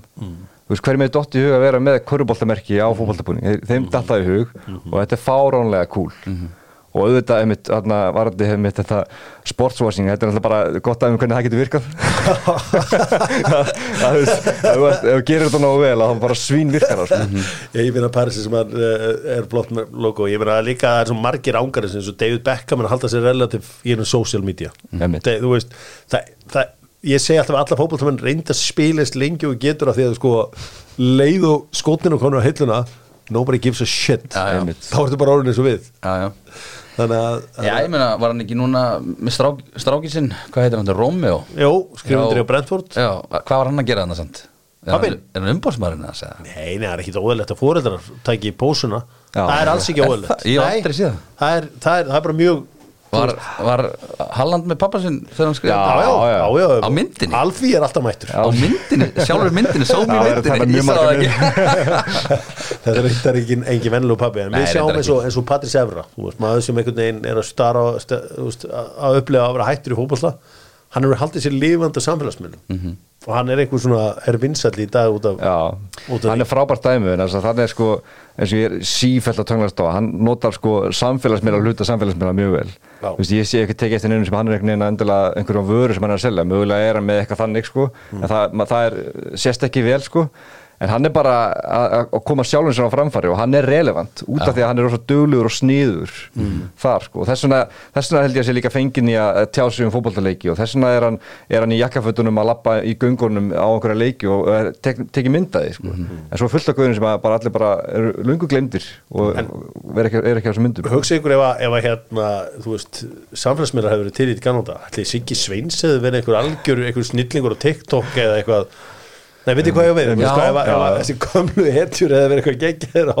Þú veist hverjum er dott í hug að vera með köruboltamerki á fótboltabúning? Þeir- þeim datt það í hug og þetta er fáránlega cool og auðvitað einmitt, þarna, varandi einmitt þetta sportswashing, þetta er alltaf bara gott aðeins hvernig það getur virkað það, veist, ef þú gerir þetta nógu vel að það bara svín virkar það sko. Ég finna Parisi sem er, eh, er flott með logo Ég finna líka að það er svo margir ángarið eins og David Beckham er að halda sér relativ í einu social media Einmitt. það, Þú veist, það, það, ég segi alltaf að alla fótboltamenn reynda að spilast lengi og getur af því að sko leið og skotninu konur á hilluna nobody gives a shit Já, já. Þá ertu bara orðin eins og við já, þannig að, Já, ég meina, var hann ekki núna með strák, strákið sinn, hvað heitir hann, Romeo? Jó, skrifundur í Brentford Já, hvað var hann að gera að send? Er Pabbinn? hann, er hann umbóðsmaðurinn að segja? Nei, nei, það er ekki óðalegt að fóreldrar tæki pósuna Já. Það er alls ekki það? Ég hef aldrei séð það. það er, það, er, það er bara mjög Var, var Halland með pappa sinn þegar hann skrifaði? Já, já, já. já, já. Á myndinni? Alfí er alltaf mættur Á myndinni, sjálfur myndinni, sá Já, mér það að tala myndinni, ég sá það ekki Þetta er reyndar engin, engin vennlu pabbi en við sjáum eins og, eins og Patrís Evra þú veist, maður sem einhvern veginn er að stara að að upplega að vera hættur í fótbolta hann hefur haldið sér lifandi samfélagsmiðlum Mhm. Og hann er einhver svona er vinsall í dag út af út af hann er frábært dæmi þannig er sko, eins og ég er sífælt að tönglast á, hann notar sko samfélagsmiðla, hluta samfélagsmiðla mjög vel. Veist, ég sé ekki tekið eftir nefnum sem hann er einhverjum vöru sem hann er að selja, mögulega er hann með eitthvað þannig sko, Mm. en það, ma- það er sést ekki vel sko, en hann er bara að koma sjálfum sér á framfæri og hann er relevant, út af því að hann er rosa duglugur og sniður Mm. þar sko, og þess vegna, held ég að sé líka fengin í að tjá sig um fótboltaleiki og þess vegna er er hann í jakkafötunum að lappa í göngunum á einhverja leiki og tek, tekið myndaði sko. en svo fullt af guðin sem bara allir bara eru lungu glemdir og er ekki, er ekki á þessum myndum hugsa ykkur ef að, ef að hérna, þú veist, samfélagsmiðlar hefur verið til í ganúta ætli Siggi Sveins hefur verið einhver algjör einhver Nei, veitir hvað ég já. þessi gömlu hetjur hefur verið eitthvað geggjaðir á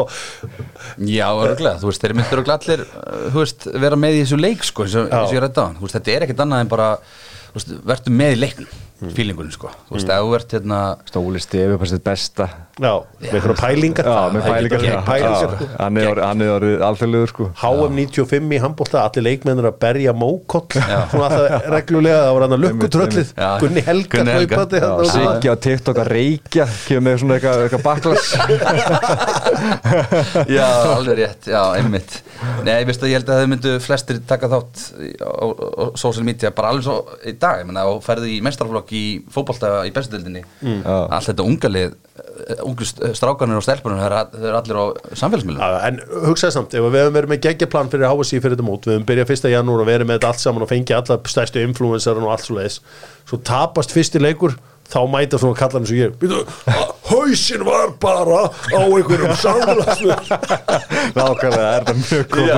Já, örgulega, þú veist, þeir myndir og allir uh, þú veist, vera með í þessu leik sko, eins og ég rætti á hann, þú veist, þetta er ekkert annað en bara, þú veist, verður með í leiknum Mm. fílingurinn, sko, þú veist, ef þú ert hérna, Stóli Stefi, bara sitt besta. Já, með einhverja pælingar. Já, með Það er pælingar. sko. hann er er orðið alþjóðlegur sko. HM 95 í handbólta, allir leikmennir að berja mókoll, svona alltaf reglulega, það var hann að lukkutröllið. Gunni Helga Gunni Helga. hlaupandi svona. Siggi á TikTok að reykja kemur með svona eitthvað, eitthvað baklas já, alveg rétt, já, einmitt. Nei, veistu, ég held að þau myndu flestir taka þátt á, á, á social media bara alveg svo í dag, ég menna, og ferði í mestarflokk í fótbolta í bestudöldinni mm. allt þetta ungalið ungu strákanir og stelpunir, þau eru- allir á samfélagsmiðlum. En hugsaði samt, ef við hefum verið með geggjaplan fyrir HSI fyrir þetta mót, við hefum byrjað fyrsta janúar og verið með þetta allt saman og fengið alla stærstu influensaran og allt svo leiðis, svo tapast fyrsti leikur, þá mæta svona kallar eins og ég, býtu, hausin var bara á einhverjum samfélagsmiðl Nákvæmlega, er þetta mjög komið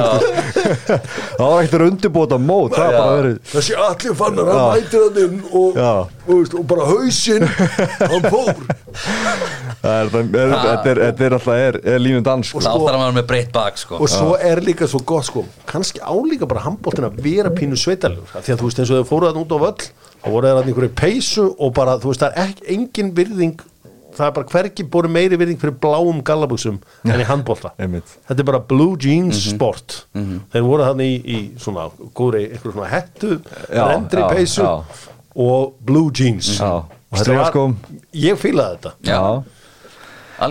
Það var ekkert undirbúta mót Það var bara verið þessi allir fannar, hann mætir hann inn og, og, og bara hausinn hann fór. Það það er, þetta er, alltaf er, er línu dans sko. þá þarf að vera með breytt bak, sko. Og svo er líka svo gott sko. Kannski álíka bara handbóltin að vera pínu sveitalegur. Af því að þú veist eins og þau fóruð hann út á völl þá voru þeir hann einhverju peysu og bara þú veist það er ekki, engin virðing það er bara hvergi búið meiri virðing fyrir bláum gallabuxum en í handbólta þetta er bara blue jeans sport. Þeir voru hann í, í svona góðri, einhverju svona hettu Já, rendri já, peysu já. og blue jeans. Og þetta var, ég fílaði þetta. Já.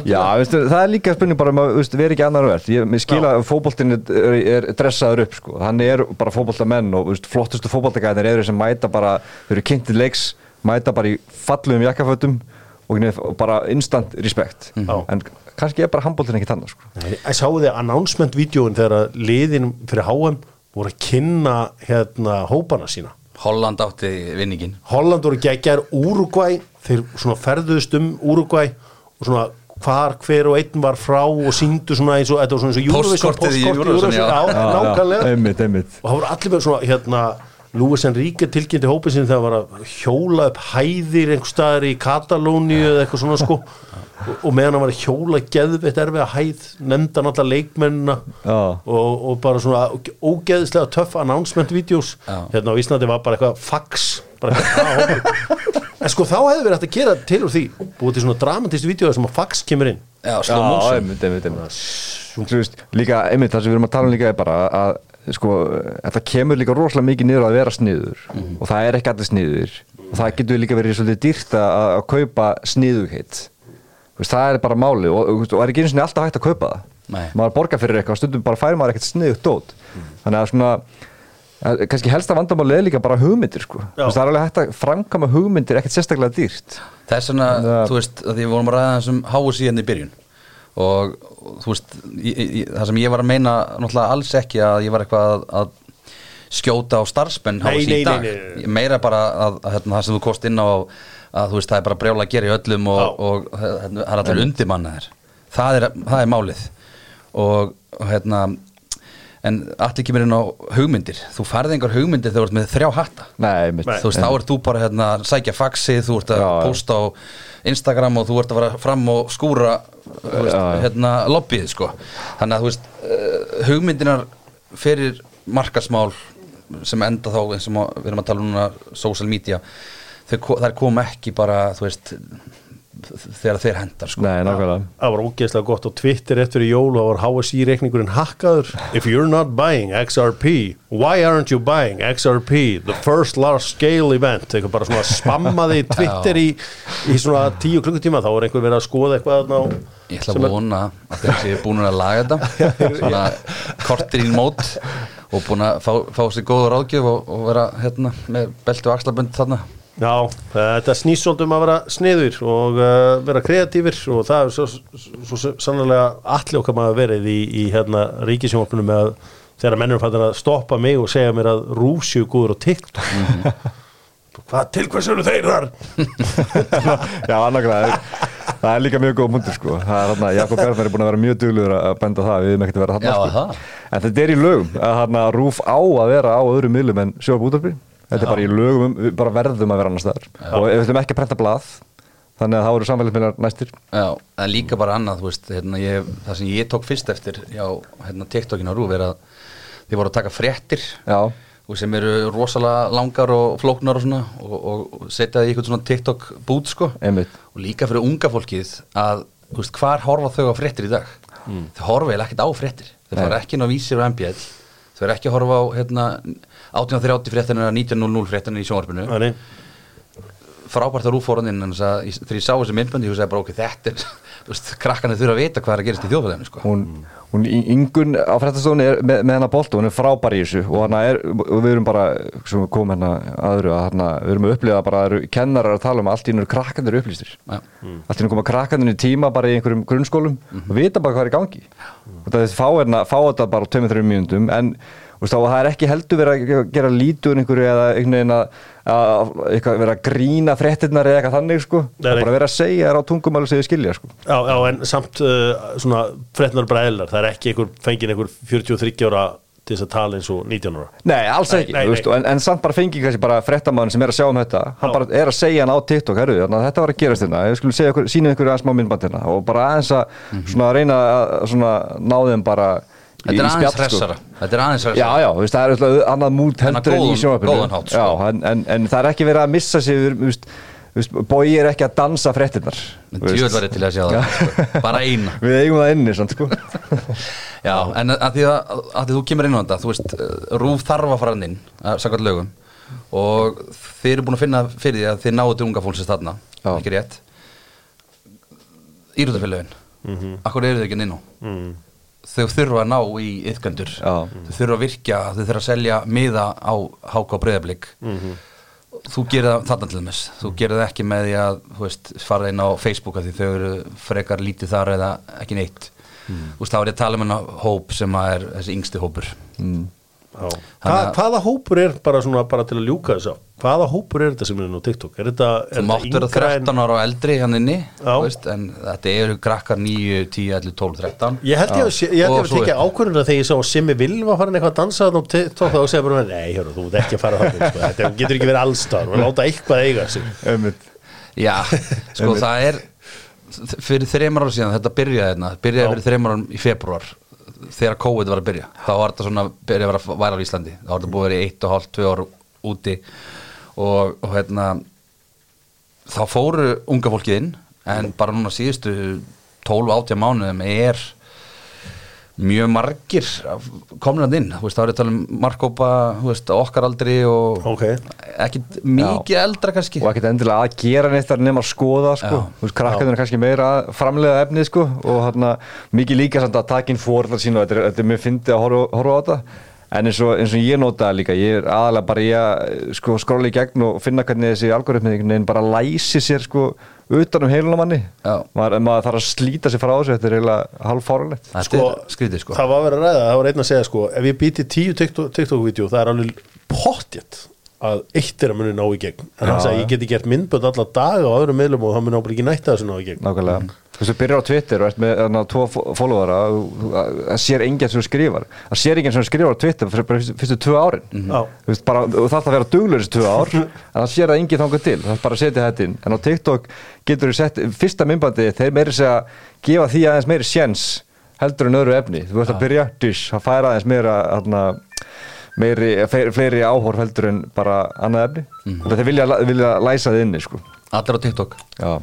Já, veistu, það er líka spurning bara um að veistu, vera ekki annar verð. Ég skila að fótboltin er, er dressaður upp sko. Hann er bara fótboltamenn og veistu, flottustu fótboltagæðinir eru sem mæta bara Þau eru kynntir leiks, mæta bara í fallugum jakkafötum og bara instant respect Já. En kannski er bara handbóltin ekki þannig sko. Ég sáu þið announcement-vídeóin þegar liðin fyrir HM voru að kynna hérna hópana sína? Holland átti vinningin Holland voru geggjar Uruguay þeir svona ferðuðust um Uruguay og svona hvar hver og einn var frá og síndu svona eins og þetta var svona eins og Eurovision Póstkortið í Eurovision, já. nákvæmlega. Einmitt, einmitt. Og það voru allir með svona hérna Luis Enrique tilkynnti hópið sinni þegar hann var að hjóla upp hæðir einhver staðar í Katalóníu eða eitthvað svona sko. Og, meðan hann var að hjóla geðveitt erfið að hæð hann alla leikmennina og, og bara svona ógeðislega töff announcement-vídeos Já. hérna á Íslandi var bara eitthvað fax en sko þá hefði verið hægt að gera til úr því búið til svona dramatist vídeo sem að fax kemur inn. Já, Já, einmitt, einmitt, einmitt. Veist, líka, einmitt, það sem við erum að tala um líka er bara að, sko, þetta kemur líka rosalega mikið niður að vera sniður. Og það er ekki allir sniður. Og það getur líka verið svolítið dýrt að, að kaupa sniðugheit það er bara máli og, og, og er ekki einu sinni alltaf hægt að kaupa það. Nei. maður borgar fyrir eitthvað, stundum bara fær maður ekkert sniðugt dót. Þannig að svona að, kannski helsta vandamáli er líka bara hugmyndir sko. Það er alveg hægt að framkama hugmyndir ekkert sérstaklega dýrt Það er svona, Það- þú veist, að því við vorum að ræða þessum háu síðan í byrjun og, og þú veist, ég, ég, það sem ég var að meina náttúrulega alls ekki að ég var eitthvað að, að skjóta á starfsmenn Nei, háu nei, síðan í nei, dag nei, nei. Ég meira bara að, að hérna, það sem þú kost inn á að þú veist, það er bara brjála að gera í öllum og, Já. og, hérna, það er allir undirmanna þér það er, það er málið og, og hérna en allir kemur inn á hugmyndir þú færði einhver hugmyndir þegar þú ert með þrjá hatta Nei. Nei. þú veist, þá ert þú bara hérna, að sækja faxið, þú ert að Já, já. posta á Instagram og þú ert að fara fram og skúra þú veist, Já, hérna, lobbyið sko. þannig að þú veist uh, hugmyndinar fyrir markasmál sem enda þá eins og má- við erum að tala um núna social media þau, ko- þær kom ekki bara þú veist þegar þeir hendar sko. Nei, nákvæmlega. Það var ógeðslega gott á Twitter eftir í jól og það var HSI reikningurinn hakkaður. If you're not buying XRP why aren't you buying XRP the first large scale event? Eitthvað bara svona spammaði Twitter í, í svona tíu klukkutíma þá er einhver verið að skoða eitthvað þarna á Ég ætla að vona að þeir séu búin að laga þetta. Svona kortir í mót og búin að fá, fá sér góða ráðgjöf og, og vera hérna með beltu og axlabönd þarna Já, þetta snýst svolítið um að vera sniður og uh, vera kreatífir og það er svo, svo, svo sannlega allir okkar maður verið í, í hérna, ríkisjónvarpunum með að þegar mennur fættir að stoppa mig og segja mér að rúsju góður á TikTok Hvað til hvers eru þeir þar? Já, annarkvæða, það er líka mjög góð mundur sko. Það er þarna, Jakob Bjarnar er búin að vera mjög dugluður að benda það, við erum ekkert að vera þarna Já, sko. það. En þetta er í lögum, að þarna rúf á að vera á öðrum miðlum en sjóðum útvarpi Þetta er bara í lögum, um- bara verðum að vera annars staðar. Og við ætlum ekki að prenta blað, þannig að það voru samfélagsmiðlar næstir. Já, en líka bara annað, þú veist, hérna, ég, það sem ég tók fyrst eftir já, hérna, TikTokin á Rúf er að þið voru að taka fréttir Já, og sem eru rosalega langar og flóknar og svona og, og, og setja það í eitthvað svona TikTok bút sko. Einmitt. Og líka fyrir unga fólkið að, veist, hvar horfa þau á fréttir í dag? Þau horfa eða ekkert á fréttir. Þau fara ekki inn á vísir og MBL þau eru ekki að horfa á hérna, 1830 fréttina eða 1900 fréttina í sjónvarpinu. Þannig, frábært að rúfóran inn en þess að ég- þegar ég sá þessi myndböndi ég hugsaði bara ok, þetta er krakkarnir þurfa að vita hvað er að gerast í þjóðfæðinu sko. hún, hún yngun á fréttastofunni er með, með hennar bolt og hún er frábær í þessu og, er, og við erum bara, komum hérna aðru að hana, við erum að upplifa bara að kennarar að tala um að allt í einu eru krakkandir upplýstir. Já. allt í einu koma krakkandir í tíma bara í einhverjum grunnskólum og vita bara hvað er í gangi. Og það er fá, hérna, fá þetta bara á 2-3 mínúndum en þá, það er ekki heldur verið að gera lítið um einhverju eða einhvern veginn að, vera að grína fréttirnar eða eitthvað þannig sko. Það er bara vera að segja þér á tungumáli sem þið skilja sko. já, já, en samt uh, svona fréttnar bara eðlar, það er ekki einhver fengið einhver 43 ára til þess að tala eins og 19 ára Nei, alls Nei, ekki, nei, veist, nei. En, en samt bara fengi kannski bara fréttamann sem er að sjá um þetta hann Já. bara er að segja hann á TikTok herru, að þetta var að gerast hérna, segja ykkur, sína ykkur aðeins smá myndband hérna og bara aðeins að svona reyna að svona ná þeim bara þetta er aðeins spjall, sko. þetta er aðeins Já, hressara já, þú veist, það er alltaf annað á heldur en í hátt, sko. Já, en, en, en það er ekki verið að missa veist, Bogi er ekki að dansa djöfull var ég til að sjá það, sko. bara eina Við eigum það inni, sant, sko Já, en að því að, að því þú kemur inn á þetta þú veist, Rúf þarf að fara hann inn að sagast lögum og þið eru búin að finna fyrir því að þið náðu til unga fólksins þarna, Já. ekki rétt Írútafélögin Mhm. Akkur eru þau ekki inn á. Þau þurfa að ná í yðgöndur Já. Þau þurfa að virkja, þau þurfa að selja miða á háka og breyðablík Mhm. Þú gerir það þarna til þess Þú gerir það ekki með því að veist, fara inn á Facebook af því þau eru frekar lítið þar eða ekki neitt Mhm. Þú veist, þá er ég að tala um hennar hóp sem er þessi yngsti hópur mm. Hva, Þannig að- hvaða hópur er bara svona bara til að ljúka þess á hvaða hópur er þetta sem er nú TikTok? Er þetta, Þú er mátt vera yngra en- 13 ára og eldri hann inni Já. þú veist, en þetta eru krakkar 9, 10, 11, 12, 13 Ég held ég að ég held ég Og að svo tekja ákvörðuna þegar ég sá að Simmi Vilma farin eitthvað að dansa þarna á TikTok þá segja bara nei, hörru, þú ert ekki að fara þannig sko. þetta getur ekki verið allstar og láta eitthvað eiga sig. Já, sko það er fyrir þreymar ára síðan, þetta byrjaði hérna byrjaði fyrir þreymar ára í februar þegar COVID var að byrja, þá var þetta svona byrjaði að vera væra á Íslandi, þá var þetta búið að vera í eitt og hálft, tvö ár úti og, og hérna þá fóru unga fólkið inn en bara núna síðustu 12-18 mánuðum er mjög margir komnað inn, þú veist, þá er þetta um markkópa, þú veist, okkar aldri og Ok. ekkit mikið eldra kannski og ekkert endilega að gera neitt þar nema að skoða sko. Já. þú veist, krakkarnir er kannski meira að framlega efnið sko, og hérna, mikið líka samt að taka inn fórðar sín og þetta er, þetta er mjög fyndið að horfa, horfa á þetta en eins og, eins og ég nota það líka ég er aðalega bara ég að sko, skróla í gegn og finna hvernig þessi algoritmið einhvern veginn bara læsi sér sko utan um heiluna manni. Já. maður, maður þarf að slíta sér frá þessu þetta er eiginlega halv fáralegt Þetta Sko, skrítið sko. það var verið að ræða, það var einn að segja sko ef ég býti tíu TikTok- TikTok-vídeó það er alveg pottjett að eitt er að muni ná í gegn. En hann sagði ég geti gert myndbönd alla daga á öðrum miðlum og það muni ábúin ekki nætta þessu ná í gegn. Nákvæmlega. Þú veist, þú byrjar á Twitter og ert með þarna, tvo og það sér enginn sem skrifar. Það sér enginn sem skrifar á Twitter fyrir bara fyrstu, tvö árin. Já. þú veist, bara, þú þarf að vera duglur þessi tvö ár en það sér það enginn þangað til. Það er bara að setja þetta inn. En á TikTok getur þú sett fyrsta myndbandi þeir meiri segja gefa því aðeins meiri sjens heldur en öðru efni. Þú veist að byrja, dysh, það færa aðeins meira þarna, meiri, fleiri, fleiri áhorf heldur en bara annað efni. Mm -hmm. þeir vilja, vilja læsa þið inni sko. Allir á TikTok, Já.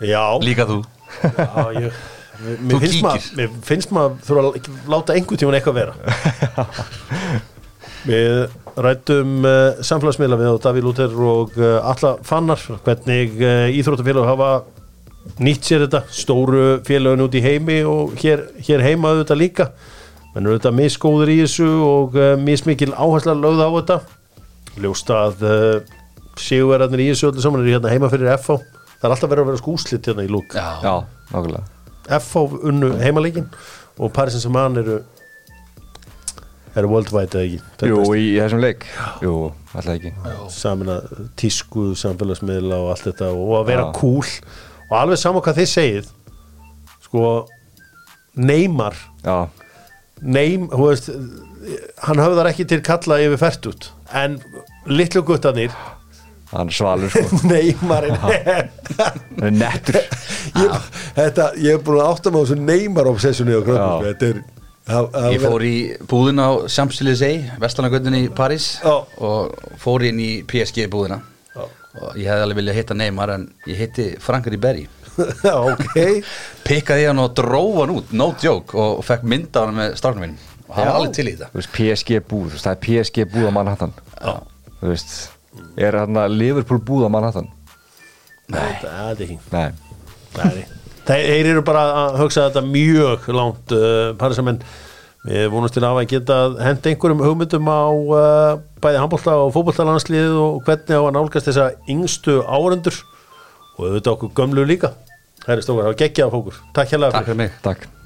já, líka þú. Já ég, mér, finnst maður mér finnst maður þurfa að láta einhvern tíman eitthvað vera. Við rættum uh, samfélagsmiðla við og Davíð Lúter og uh, alla fannar hvernig uh, íþróttafélag hafa nýtt sér þetta stóru félagin út í heimi og hér, hér heima auðvitað líka menn eru auðvitað misgóður í þessu og uh, mismikil áhersla lögð á þetta. Ljóst að uh, sigurverðarnir í þessu öllu saman eru hérna heima fyrir FH það er alltaf verið að vera skúslit hérna í lúk. FH unnu heimaleikin og Paris Saint-Germain eru eru worldwide eða ekki? Þetta Jú, er í, í þessum leik. Jú, alltaf ekki. Samin að tísku samfélagsmiðla og allt þetta og að vera cool. Og alveg saman hvað þið segið sko Neymar Já, Neym, þú veist hann höfðar ekki til kalla yfir fært út en litlu guttanir hann svalur sko. Neymar Hann er nettur. Ég, þetta, ég er búin að átta mig á þessu Neymar er það Ég fór í búðina á Champs-Élysées, Vestlannagöndin í París Já. og fór inn í PSG búðina. Já. og ég hefði alveg viljað hitta Neymar en ég hitti Frank Ribéry. Já, ok. Pikkaði hann og dróf hann út, no joke og, fekk mynda hann með stráknum minn og hann var alveg til í þetta. PSG búð, það er PSG búð á Manhattan. Já. Þú veist, er hann að Liverpool búð á Manhattan? Nei, það er ekki. Nei. Þeir þeir eru bara að hugsa þetta mjög langt uh, Parisamenn við vonumst til að geta hent einhverjum hugmyndum á uh, bæði handbólta og fótbóltalanslið og hvernig á að nálgast þessa yngstu árendur og auðvitað okkur gömlu líka Það er stókar, það var geggjað fókur Takk hérlega Takk fyrir. mig Takk